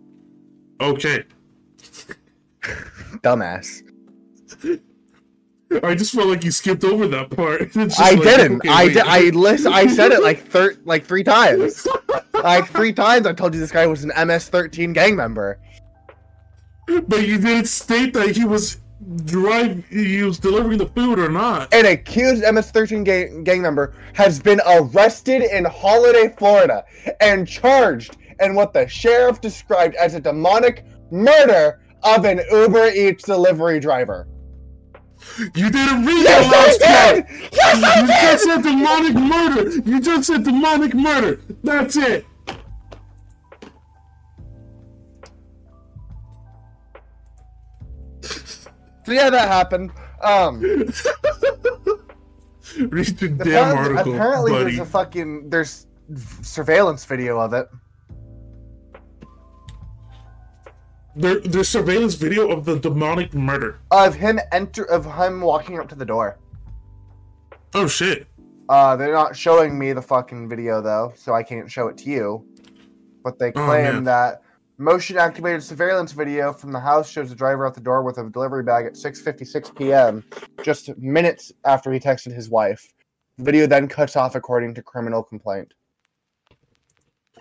okay. Dumbass. I just felt like you skipped over that part. I like, didn't. okay, I did. I listen. I said it like thir- like three times. like three times. I told you this guy was an MS-13 gang member. But you didn't state that he was drive. He was delivering the food or not. An accused MS-13 gang, gang member has been arrested in Holiday, Florida, and charged in what the sheriff described as a demonic murder of an Uber Eats delivery driver. You didn't read Yes, the last part. Yes, I you did. just said demonic murder. You just said demonic murder. That's it. So yeah, that happened. Um, Read your damn apparently, article, apparently buddy. there's a fucking there's surveillance video of it. There, there's surveillance video of the demonic murder. of him enter of him walking up to the door. Oh shit. Uh, they're not showing me the fucking video though, so I can't show it to you. But they Oh, claim man. that motion activated surveillance video from the house shows the driver at the door with a delivery bag at 6:56 p.m. just minutes after he texted his wife. The video then cuts off according to criminal complaint.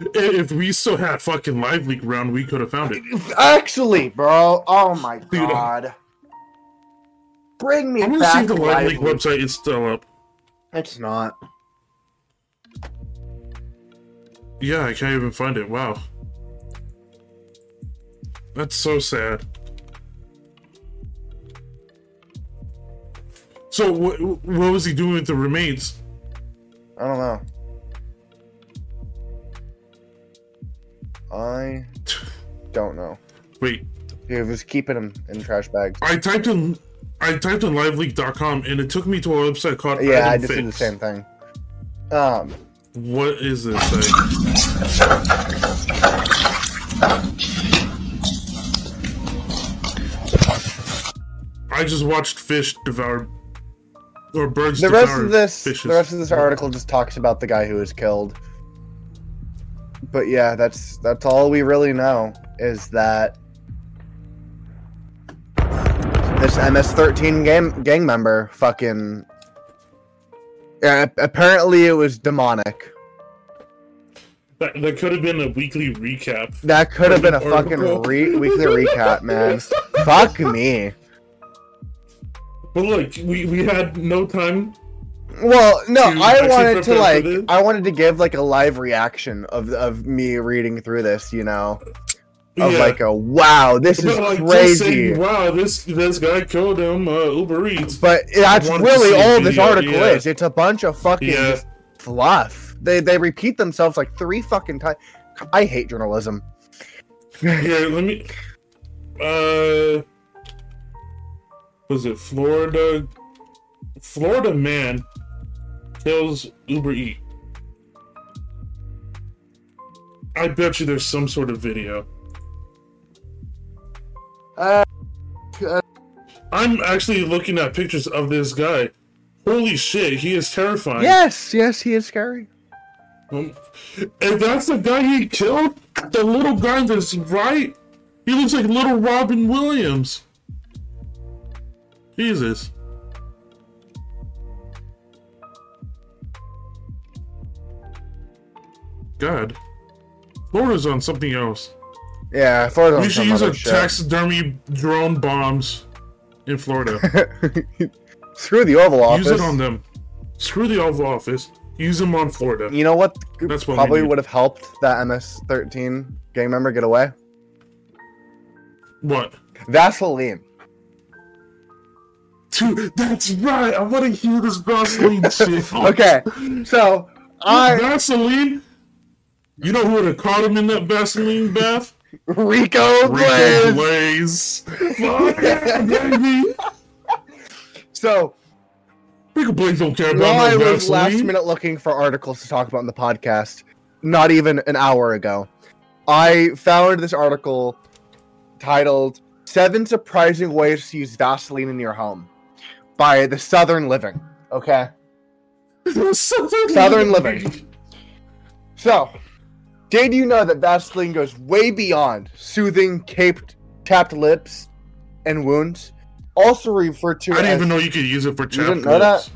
If we still had fucking live leak round, we could have found it. Actually, bro, oh my Dude. god. Bring me I'm gonna see if the live Live leak Leak. website is still up. It's not. Yeah, I can't even find it. Wow. That's so sad. So what what was he doing with the remains? I don't know. I don't know. Wait, He was keeping them in trash bags. I typed in I typed in liveleak.com and it took me to a website called Yeah, I just did the same thing. Um, What is this site? I just watched fish devour or birds the devour rest of this, fishes. the rest of this article just talks about the guy who was killed. But yeah, that's that's all we really know is that this MS-13 gang gang member fucking. Yeah, apparently it was demonic. That, that could have been a weekly recap. That could have been a fucking re- weekly recap, man. Fuck me. But look, we, we had no time Well, no, I wanted to like? I wanted to give like a live reaction of of me reading through this, you know, of Yeah. like a wow, this is But, like, just crazy. saying, wow, this this guy killed him. Uh, Uber Eats. But that's really all this article yeah. is. It's a bunch of fucking Yeah. fluff. They they repeat themselves like three fucking times. I hate journalism. Here, let me. Uh, was it Florida? Florida man kills Uber Eat. I bet you there's some sort of video. Uh, uh, I'm actually looking at pictures of this guy. Holy shit, he is terrifying. yes, yes, he is scary. Um, if that's the guy he killed, the little guy that's right, he looks like little Robin Williams. Jesus. God. Florida's on something else. Yeah, Florida. we should use a taxidermy drone bombs in Florida. Screw the Oval Office. use it on them. Screw the Oval Office. Use them on Florida. You know what? That's what probably would have helped that MS-13 gang member get away. What? Vaseline. Dude, that's right. I want to hear this Vaseline shit. Okay, so I Vaseline. You know who would have caught him in that Vaseline bath? Rico Rico Blaze. Fuck yeah, baby. So Rico Blaze don't care about I no was last minute looking for articles to talk about in the podcast, not even an hour ago, I found this article titled Seven Surprising Ways to Use Vaseline in Your Home by the Southern Living. Okay. Southern, Southern Living. So, did you know that Vaseline goes way beyond soothing caped, tapped lips and wounds? Also referred to I didn't as, even know you could use it for know lips.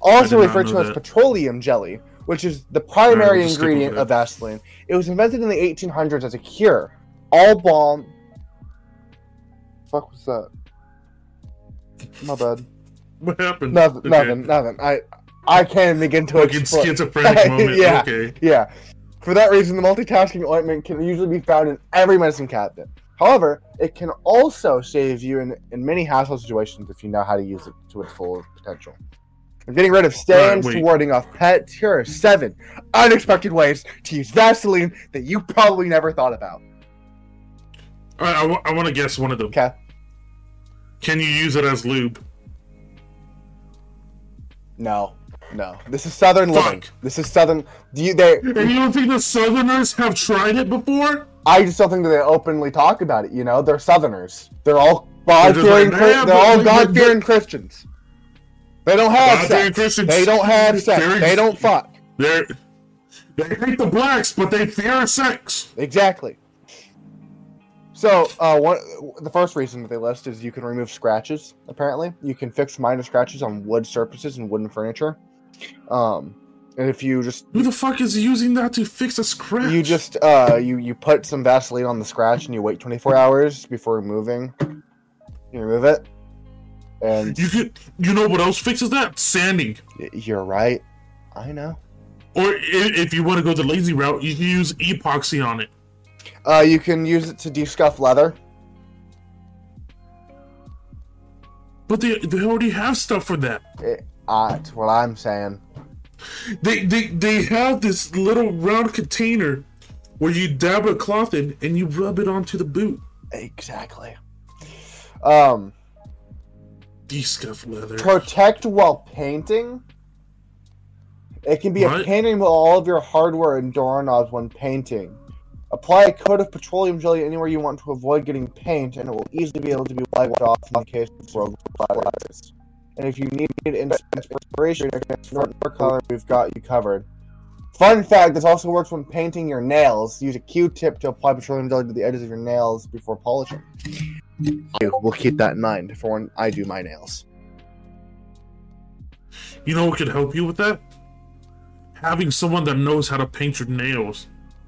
also I did not referred to know as petroleum jelly, which is the primary we'll just stick with ingredient of Vaseline. It was invented in the 1800s as a cure. All balm. Fuck was that? My bad. What happened? Nothing. Okay. Nothing. Nothing. I I can't begin to Fucking explain. schizophrenic moment. Yeah. Okay. Yeah. For that reason, the multitasking ointment can usually be found in every medicine cabinet. However, it can also save you in, in many household situations if you know how to use it to its full potential. From getting rid of stains Right, to warding off pets, here are seven unexpected ways to use Vaseline that you probably never thought about. All right, I, want to guess one of them. Okay. Can you use it as lube? No. No. This is Southern Fuck. living. This is Southern. Do you? They. And you don't think the Southerners have tried it before? I just don't think that they openly talk about it. You know, they're Southerners. They're all God fearing. like, "Yeah, they're all God fearing Christians. They don't have God-fearing sex. Christians. They don't have sex. Very- They don't fuck. They're they hate the blacks, but they fear sex. Exactly. So, uh, one the first reason that they list is you can remove scratches. Apparently, you can fix minor scratches on wood surfaces and wooden furniture. Um, and if you just Who the fuck is using that to fix a scratch? you just uh you you put some Vaseline on the scratch and you wait 24 hours before removing, you remove it, and you could you know what else fixes that? Sanding. you're right. I know. Or if you want to go the lazy route, you can use epoxy on it. Uh, you can use it to descuff leather. But they they already have stuff for that. It, uh, that's what I'm saying. They they they have this little round container where you dab a cloth in and you rub it onto the boot. Exactly. Um, Descuff leather. protect while painting. It can be a What? pain to remove all of your hardware and doorknobs when painting. Apply a coat of petroleum jelly anywhere you want to avoid getting paint, and it will easily be able to be wiped off in case of rogue splatters. And if you need inspiration for color, we've got you covered. Fun fact: This also works when painting your nails. Use a Q-tip to apply petroleum jelly to the edges of your nails before polishing. We'll keep that in mind for when I do my nails. You know what could help you with that? Having someone that knows how to paint your nails.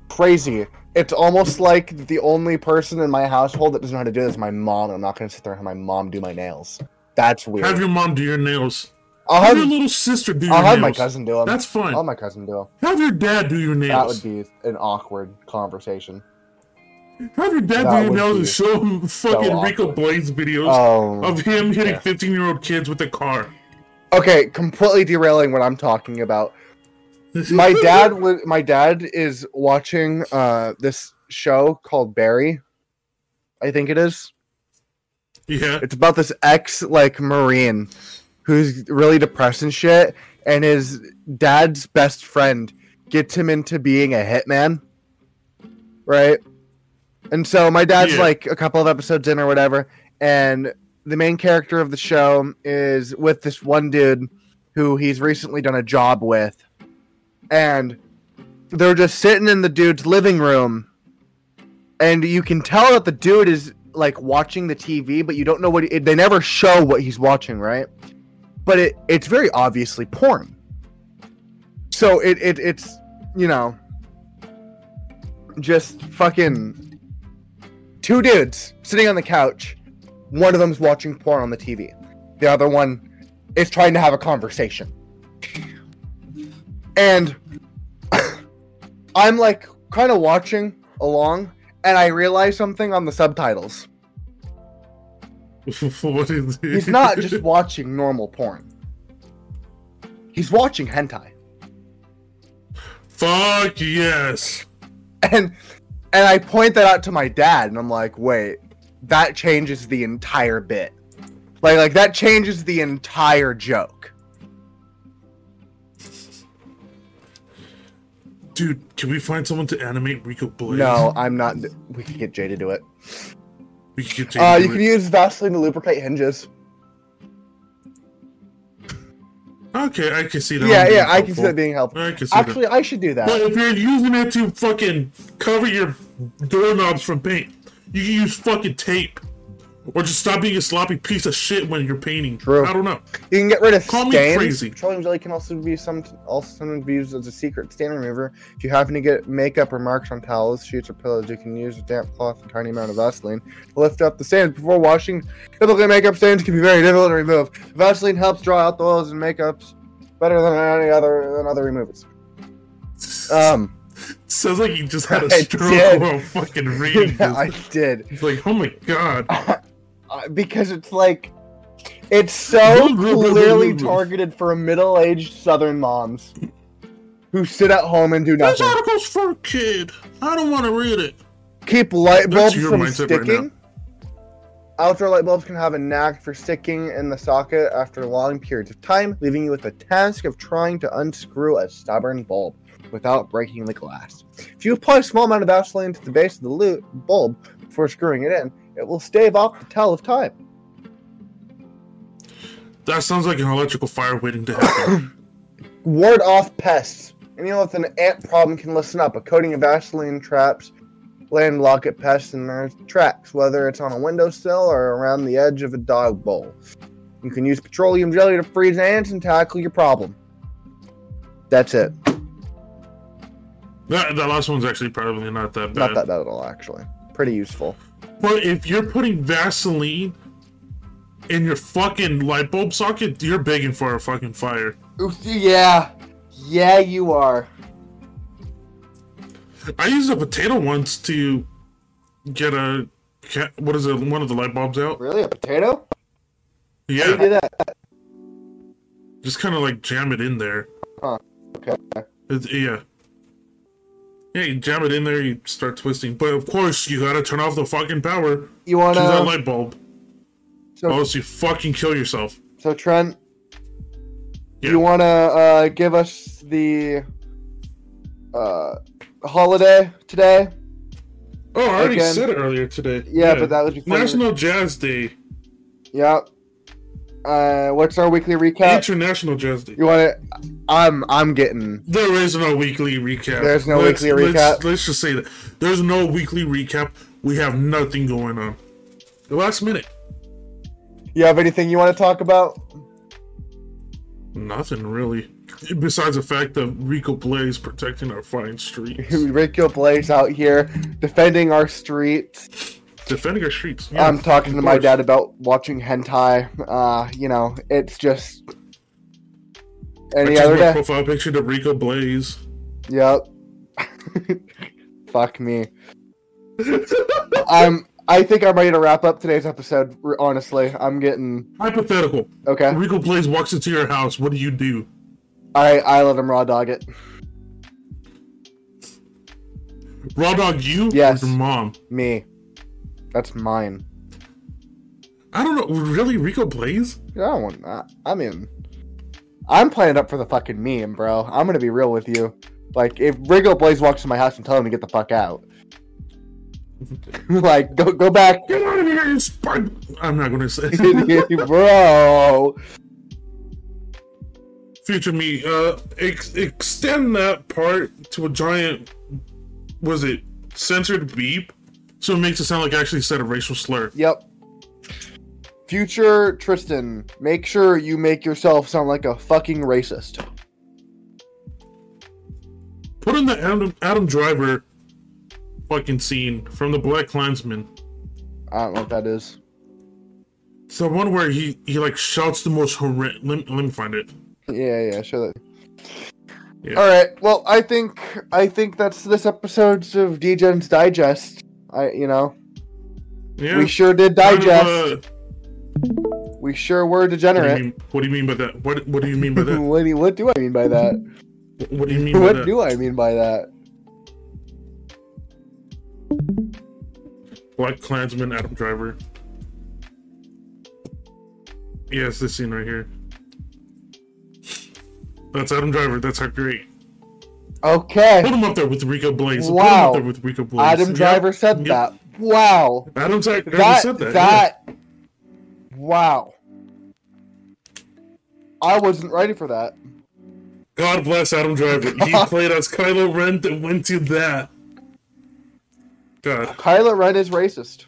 crazy. It's almost like the only person in my household that doesn't know how to do this is my mom. I'm not going to sit there and have my mom do my nails. That's weird. Have your mom do your nails. I'll Have have, your little sister do your I'll have my cousin do them. That's fine. I'll have my cousin do them. Have your dad do your nails. That would be an awkward conversation. Have your dad that do your nails and show him fucking Rico awkward. Blaze videos Oh, of him hitting yeah. 15 year old kids with a car. okay. Completely derailing what I'm talking about. My dad was. My dad is watching uh this show called Barry. I think it is. Yeah. It's about this ex like marine who's really depressed and shit, and his dad's best friend gets him into being a hitman. Right? And so my dad's Yeah. like a couple of episodes in or whatever, and the main character of the show is with this one dude who he's recently done a job with. And they're just sitting in the dude's living room and you can tell that the dude is like watching the TV, but you don't know what he, they never show what he's watching, right? But it it's very obviously porn. So it, it it's you know just fucking two dudes sitting on the couch. One of them's watching porn on the TV. The other one is trying to have a conversation. And I'm like kind of watching along and I realize something on the subtitles. what is it? He's not just watching normal porn. He's watching hentai. Fuck yes. And and I point that out to my dad and I'm like, "Wait, that changes the entire bit." Like like that changes the entire joke. Dude, can we find someone to animate Rico Blaze? No, I'm not we can get Jay to do it. We can get Jay Uh you can it. use Vaseline to lubricate hinges. Okay, I can see that. Yeah, yeah, I can see that being helpful. I can see that. Actually, I should do that. But if you're using it to fucking cover your doorknobs from paint, you can use fucking tape. Or just stop being a sloppy piece of shit when you're painting. True. I don't know. You can get rid of Call me crazy. Petroleum jelly can also be some also sometimes be used as a secret stain remover. If you happen to get makeup or marks on towels, sheets, or pillows, you can use a damp cloth and tiny amount of Vaseline to lift up the stains before washing. Typically, makeup stains can be very difficult to remove. Vaseline helps draw out the oils and makeups better than any other than other removers. Um, Sounds like you just had a stroke while fucking reading yeah, I did It's like, oh my god. Uh, because it's like it's so clearly targeted for middle-aged Southern moms who sit at home and do nothing. This article's for a kid. I don't want to read it. keep light bulbs from mindset right sticking. Outdoor light bulbs can have a knack for sticking in the socket after long periods of time, leaving you with the task of trying to unscrew a stubborn bulb without breaking the glass. If you apply a small amount of Vaseline to the base of the lu- bulb before screwing it in, it will stave off the tell of time. That sounds like an electrical fire waiting to happen. Ward off pests. Anyone with an ant problem can listen up. A coating of Vaseline traps land locket pests in their tracks, whether it's on a windowsill or around the edge of a dog bowl. You can use petroleum jelly to freeze ants and tackle your problem. That's it. that, that last one's actually probably not that bad. Not that bad at all, actually. Pretty useful. But if you're putting Vaseline in your fucking light bulb socket, you're begging for a fucking fire. Yeah. Yeah, you are. I used a potato once to get a what is it? One of the light bulbs out. Really? A potato? How you Yeah, do that? just kind of like jam it in there. Huh. Okay. It's, yeah. Yeah, you jam it in there, you start twisting. But of course, you gotta turn off the fucking power You wanna that light bulb. So, Or else you fucking kill yourself. so Trent, Yeah. you wanna uh, give us the uh, holiday today? Oh, I already Again. said it earlier today. Yeah, but that was. National Jazz Day. Yeah. Uh, what's our weekly recap? International Jazz Day. You want to? I'm I'm getting. There is no weekly recap. There's no Let's- weekly let's- recap? Let's just say that there's no weekly recap. We have nothing going on. The last minute, You have anything you want to talk about? nothing really. Besides the fact that Rico Blaze protecting our fine streets, Rico Blaze out here defending our streets. Defending our streets. Yeah, I'm talking of to my dad about watching hentai. Uh, you know, it's just Any I other changed my day? profile picture to Rico Blaze. Yep. Fuck me. I'm. I think I'm ready to wrap up today's episode. Honestly, I'm getting Hypothetical. okay. Rico Blaze walks into your house. What do you do? I I let him raw dog it. Raw dog you? Yes. Or your mom? Me. That's mine. I don't know. Really, Rico Blaze? I don't want that. I mean, I'm playing up for the fucking meme, bro. I'm gonna be real with you. Like, if Rico Blaze walks in my house and tell him to get the fuck out, like, go go back, Get out of here, you spark. I'm not gonna say. bro. Future me, uh, ex- extend that part to a giant. Was it censored beep? So it makes it sound like I actually said a racial slur. Yep. Future Tristan, make sure you make yourself sound like a fucking racist. Put in the Adam, Adam Driver fucking scene from the Black Klansman. I don't know what that is. It's the one where he he like shouts the most horrendous. Let, let me find it. Yeah, yeah, sure that. Yeah. All right. Well, I think I think that's this episode's of DGen's Digest. I, you know, Yeah. we sure did of, digest. uh, we sure were what, do you degenerate. mean, what do you mean by that? What What do you mean by that? what, do you, what do I mean by that? what do you mean by what do I mean by that? Black Klansman Adam Driver. Yes, this scene right here. That's Adam Driver. That's how great. Put Okay. him up there with Rico Blaze. Put him Wow. up there with Rico Blaze. Adam Yep, Driver said yep. that. Wow. Adam Driver That said that. that. Wow. I wasn't ready for that. God bless Adam Driver. He played as Kylo Ren that went to that. God. Kylo Ren is racist.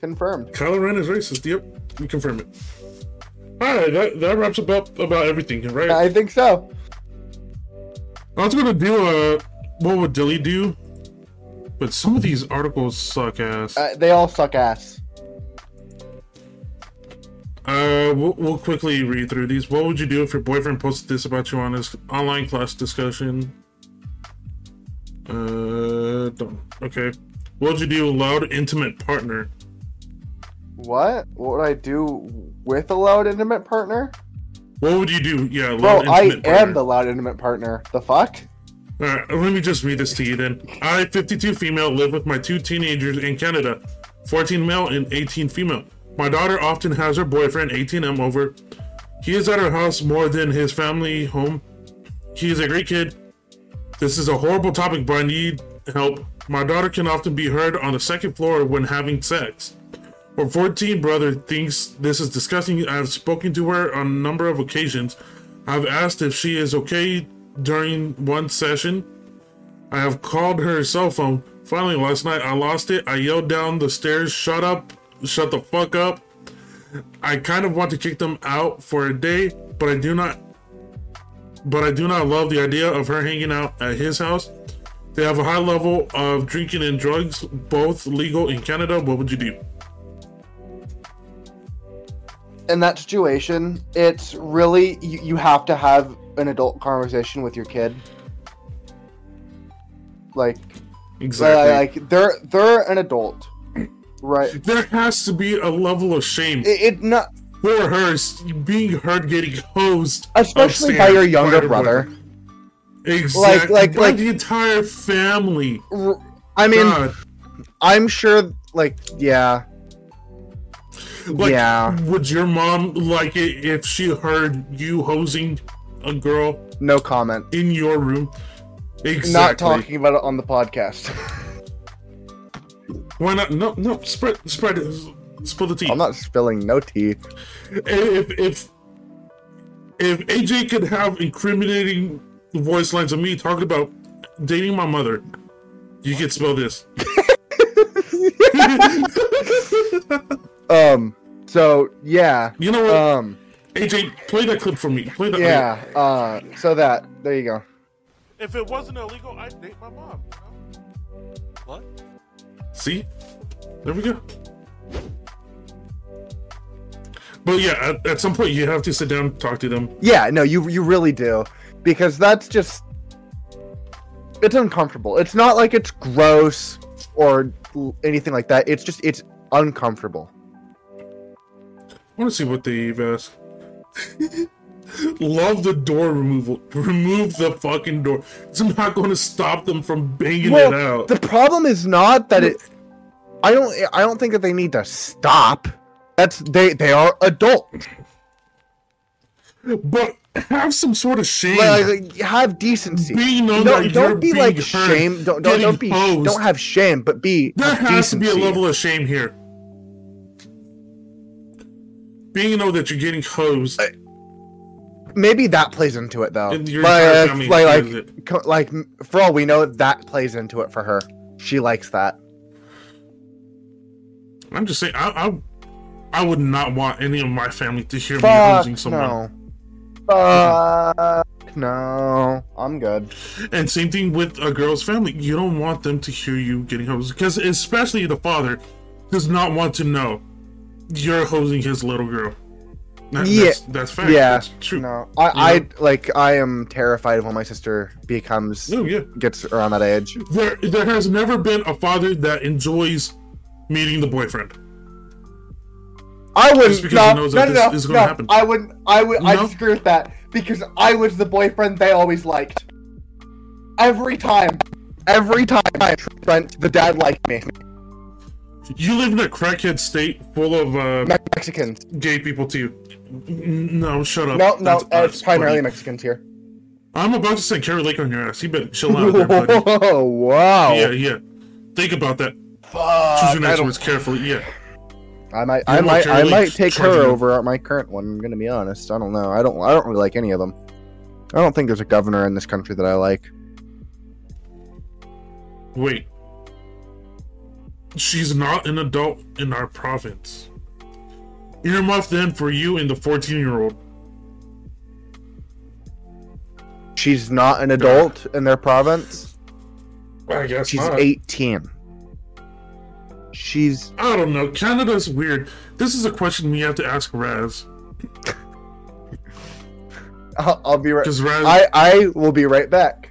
Confirmed. Kylo Ren is racist. Yep. We confirm it. Alright, that, that wraps up about everything, right? I think so. I was gonna do a what would Dilly do? But some of these articles suck ass. Uh, they all suck ass. Uh, we'll, we'll quickly read through these. What would you do if your boyfriend posted this about you on his online class discussion? Uh, don't. Okay. What would you do? Loud, intimate partner. What? What would I do with a loud intimate partner? What would you do? Yeah, Bro, I am partner. the loud intimate partner. The fuck? Alright, let me just read this to you then. I, 52 female, live with my two teenagers in Canada 14 male and 18 female. My daughter often has her boyfriend, 18M, over. He is at her house more than his family home. He is a great kid. This is a horrible topic, but I need help. My daughter can often be heard on the second floor when having sex. Her 14 brother thinks this is disgusting. I have spoken to her on a number of occasions. I've asked if she is okay during one session. I have called her cell phone. Finally, last night I lost it. I yelled down the stairs, shut up, shut the fuck up. I kind of want to kick them out for a day, but I do not but I do not love the idea of her hanging out at his house. They have a high level of drinking and drugs, both legal in Canada. What would you do? In that situation, it's really you, you have to have an adult conversation with your kid. Like, Exactly. like they're they're an adult, right? there has to be a level of shame It, it not for her being heard getting hosed, especially by your younger brother. Exactly. like- by like- the entire family. R- I mean, God. I'm sure. Like, yeah, Like, yeah. Would your mom like it if she heard you hosing a girl No comment. in your room? Exactly. Not talking about it on the podcast. Why not? No, no. Spread, spread it. Spill the tea. I'm not spilling no tea. If if if AJ could have incriminating voice lines of me talking about dating my mother, you could spell this. Um. So yeah. You know what? Um. AJ, play that clip for me. Play that. Yeah. Uh. So that. There you go. If it wasn't illegal, I'd date my mom. You know? What? See? There we go. But yeah, at, at some point you have to sit down and talk to them. Yeah, no, you you really do because that's just it's uncomfortable. It's not like it's gross or anything like that. It's just it's uncomfortable. I want to see what they've asked. Love the door removal. Remove the fucking door. It's not going to stop them from banging Well, it out. The problem is not that it. I don't. I don't think that they need to stop. That's they. They are adults. But have some sort of shame. Like, have decency. Being known no, that don't be like hurt, shame. Don't don't, don't be. hosed. Don't have shame, but be. there has to be a level of shame here. Being know that you're getting hosed. Maybe that plays into it though. Like, entire family like, like, co- like, for all we know, that plays into it for her. She likes that. I'm just saying, I, I, I would not want any of my family to hear me Fuck hosing someone. no. Fuck no. I'm good. And same thing with a girl's family. You don't want them to hear you getting hosed because, especially the father, does not want to know you're hosing his little girl. That- Yeah. that's, that's fact. yeah. that's true. No, I, I like. I am terrified of when my sister becomes No, yeah. gets around that age. There, there has never been a father that enjoys meeting the boyfriend. I wouldn't. Just because no, he knows no, that no, this no, is gonna no, happen. I wouldn't. I would. I No? disagree with that because I was the boyfriend they always liked. Every time, every time I Trent, the dad liked me. You live in a crackhead state full of uh, Me- Mexicans. gay people too. No, shut up. No, no, uh, it's primarily. Mexicans here. I'm about to send Kari Lake on your ass. You better chill out there, buddy. Oh wow! Yeah, yeah. Think about that. Choose your I, next don't- words carefully. Yeah. I might, I might, I might take her over my current one. I'm gonna be honest. I don't know. I don't, I don't really like any of them. I don't think there's a governor in this country that I like. Wait. She's not an adult in our province. Earmuff then for you and the 14 year old. She's not an adult in their province. I guess She's not. 18. She's I don't know. Canada's weird. This is a question we have to ask Raz. I'll, I'll be right. Raz, I I will be right back.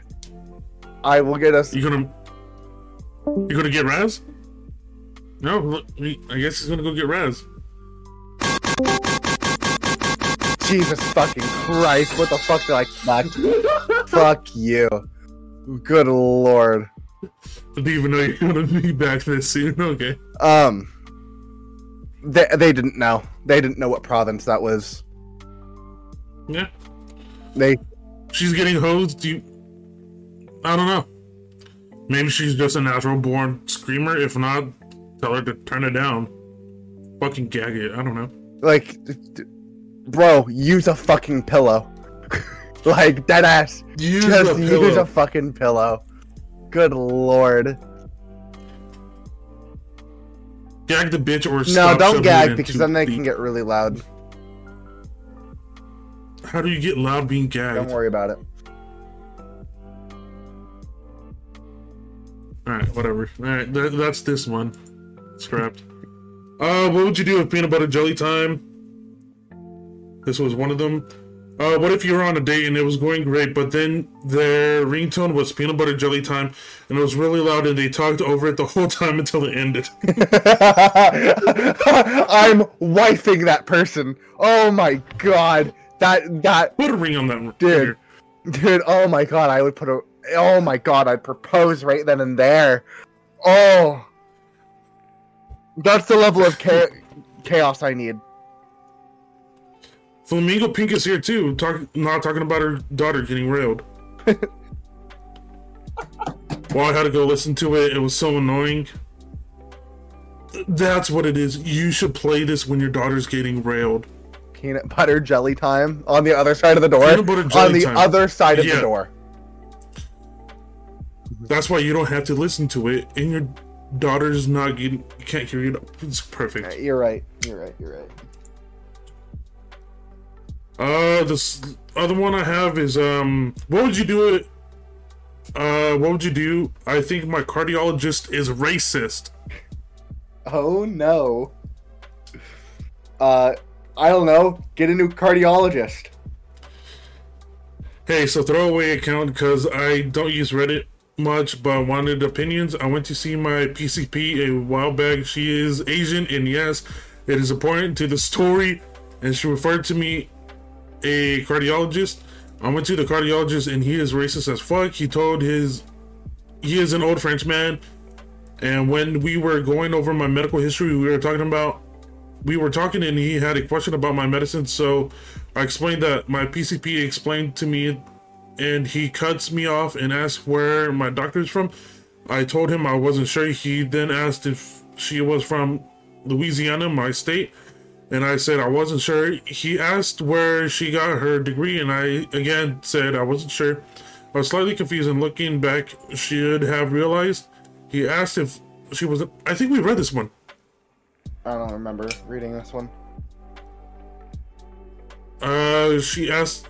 I will get us. you gonna you gonna get Raz? No, look, I guess he's gonna go get Raz. Jesus fucking Christ! What the fuck did I back? Fuck you. Good lord. I didn't even know you're gonna be back this soon. Okay. Um. They they didn't know. They didn't know what province that was. Yeah. They She's getting hosed. Do you? I don't know. Maybe she's just a natural born screamer. If not, tell her to turn it down. Fucking gag it. I don't know. like, bro, use a fucking pillow. like dead ass. Use Just a use a fucking pillow. Good lord. Gag the bitch or stop No, don't gag because then they the- can get really loud. How do you get loud being gagged? Don't worry about it. All right, whatever. All right, that, that's this one. Scrapped. Uh, what would you do with peanut butter jelly time? This was one of them. Uh, what if you were on a date and it was going great, but then their ringtone was peanut butter jelly time, and it was really loud, and they talked over it the whole time until it ended. I'm wifing that person. Oh my god. That that Put a ring on that, Dude. dude, oh my god, I would put a oh my god, I'd propose right then and there. Oh. That's the level of cha- chaos I need. Flamingo Pink is here too, talk, not talking about her daughter getting railed. well, I had to go listen to it. It was so annoying. That's what it is. You should play this when your daughter's getting railed. Peanut butter jelly time on the other side of the door. Peanut butter jelly on the time. other side of Yeah. the door. That's why you don't have to listen to it, and your daughter's not getting. You can't hear it. It's perfect. You're right. You're right. You're right. Uh, this other one I have is um, what would you do? It. Uh, what would you do? I think my cardiologist is racist. Oh no. Uh I don't know. Get a new cardiologist. Hey, so throwaway account because I don't use Reddit much, but wanted opinions. I went to see my PCP a while back. She is Asian, and yes, it is important to the story. And she referred to me a cardiologist. I went to the cardiologist, and he is racist as fuck. He told his he is an old French man, and when we were going over my medical history, we were talking about we were talking, and he had a question about my medicine. So I explained that my PCP explained to me, and he cuts me off and asks where my doctor is from. I told him I wasn't sure. He then asked if she was from Louisiana, my state, and I said I wasn't sure. He asked where she got her degree, and I again said I wasn't sure. I was slightly confused, and looking back, should have realized. He asked if she was. I think we read this one. I don't remember reading this one. Uh, she asked.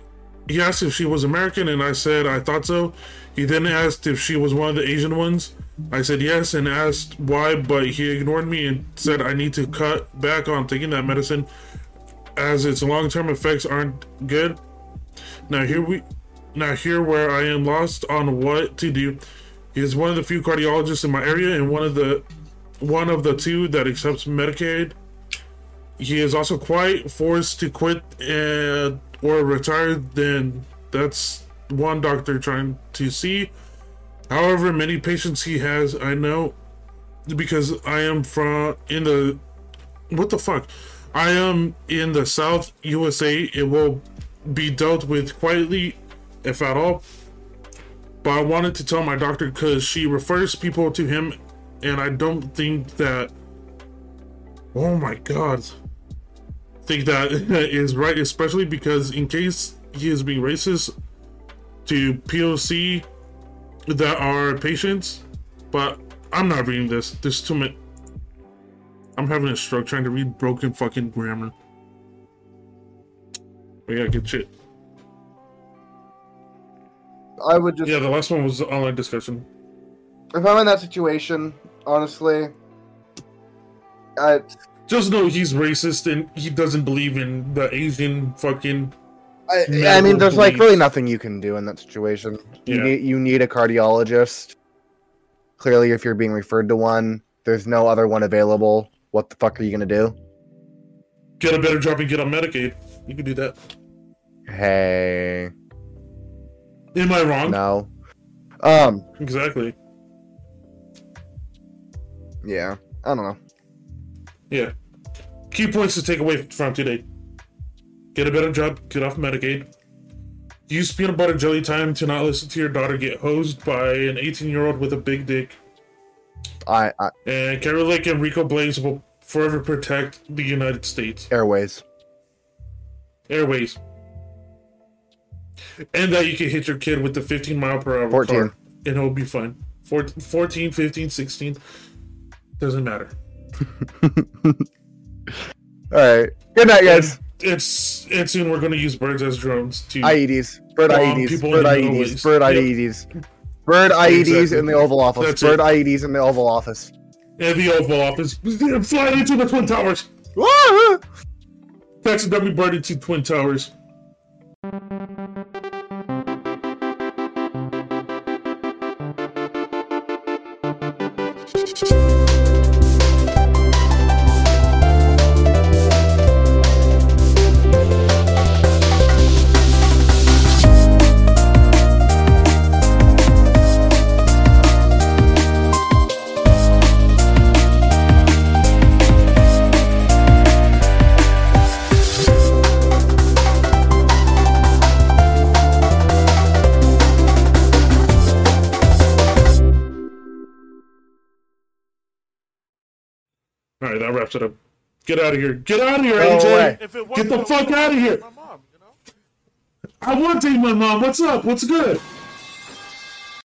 He asked if she was American, and I said I thought so. He then asked if she was one of the Asian ones. I said yes, and asked why, but he ignored me and said I need to cut back on taking that medicine, as its long-term effects aren't good. Now here we, now here where I am lost on what to do. He is one of the few cardiologists in my area, and one of the, one of the two that accepts Medicaid he is also quite forced to quit uh, or retired, then that's one doctor trying to see. However, many patients he has, I know because I am from in the what the fuck? I am in the South USA. It will be dealt with quietly, if at all. But I wanted to tell my doctor because she refers people to him, and I don't think that. Oh my god think that is right, especially because in case he is being racist to POC that are patients, but I'm not reading this. There's too many. I'm having a stroke trying to read broken fucking grammar. We gotta get shit. I would just Yeah, the last one was online discussion. if I'm in that situation, honestly, I Just know he's racist and he doesn't believe in the Asian fucking. I, I mean, there's like really nothing you can do in that situation. You Yeah. need you need a cardiologist. Clearly, if you're being referred to one, there's no other one available. What the fuck are you gonna do? Get a better job and get on Medicaid. You can do that. Hey, Am I wrong? no. Um, Exactly. yeah, I don't know. Yeah. Key points to take away from today. Get a better job, get off Medicaid. Use peanut butter jelly time to not listen to your daughter get hosed by an 18 year old with a big dick. I, I And Kari Lake and Rico Blaze will forever protect the United States Airways. Airways. And that you can hit your kid with the 15 mile per hour 14. car and it'll be fine. 14, 14 15, 16. Doesn't matter. All right. Good night, guys. It's and soon we're going to use birds as drones to IEDs. Bird IEDs. Bird IEDs. Bird IEDs. Bird IEDs in the Oval Office. Bird. IEDs in the Oval Office. in the Oval Office. Fly into the Twin Towers. Taxidermy bird into Twin Towers. Right, that wraps it up. Get out of here. Get out of here, Go AJ. If it Get the fuck out of here. My mom, you know. I want to date my mom. What's up? What's good?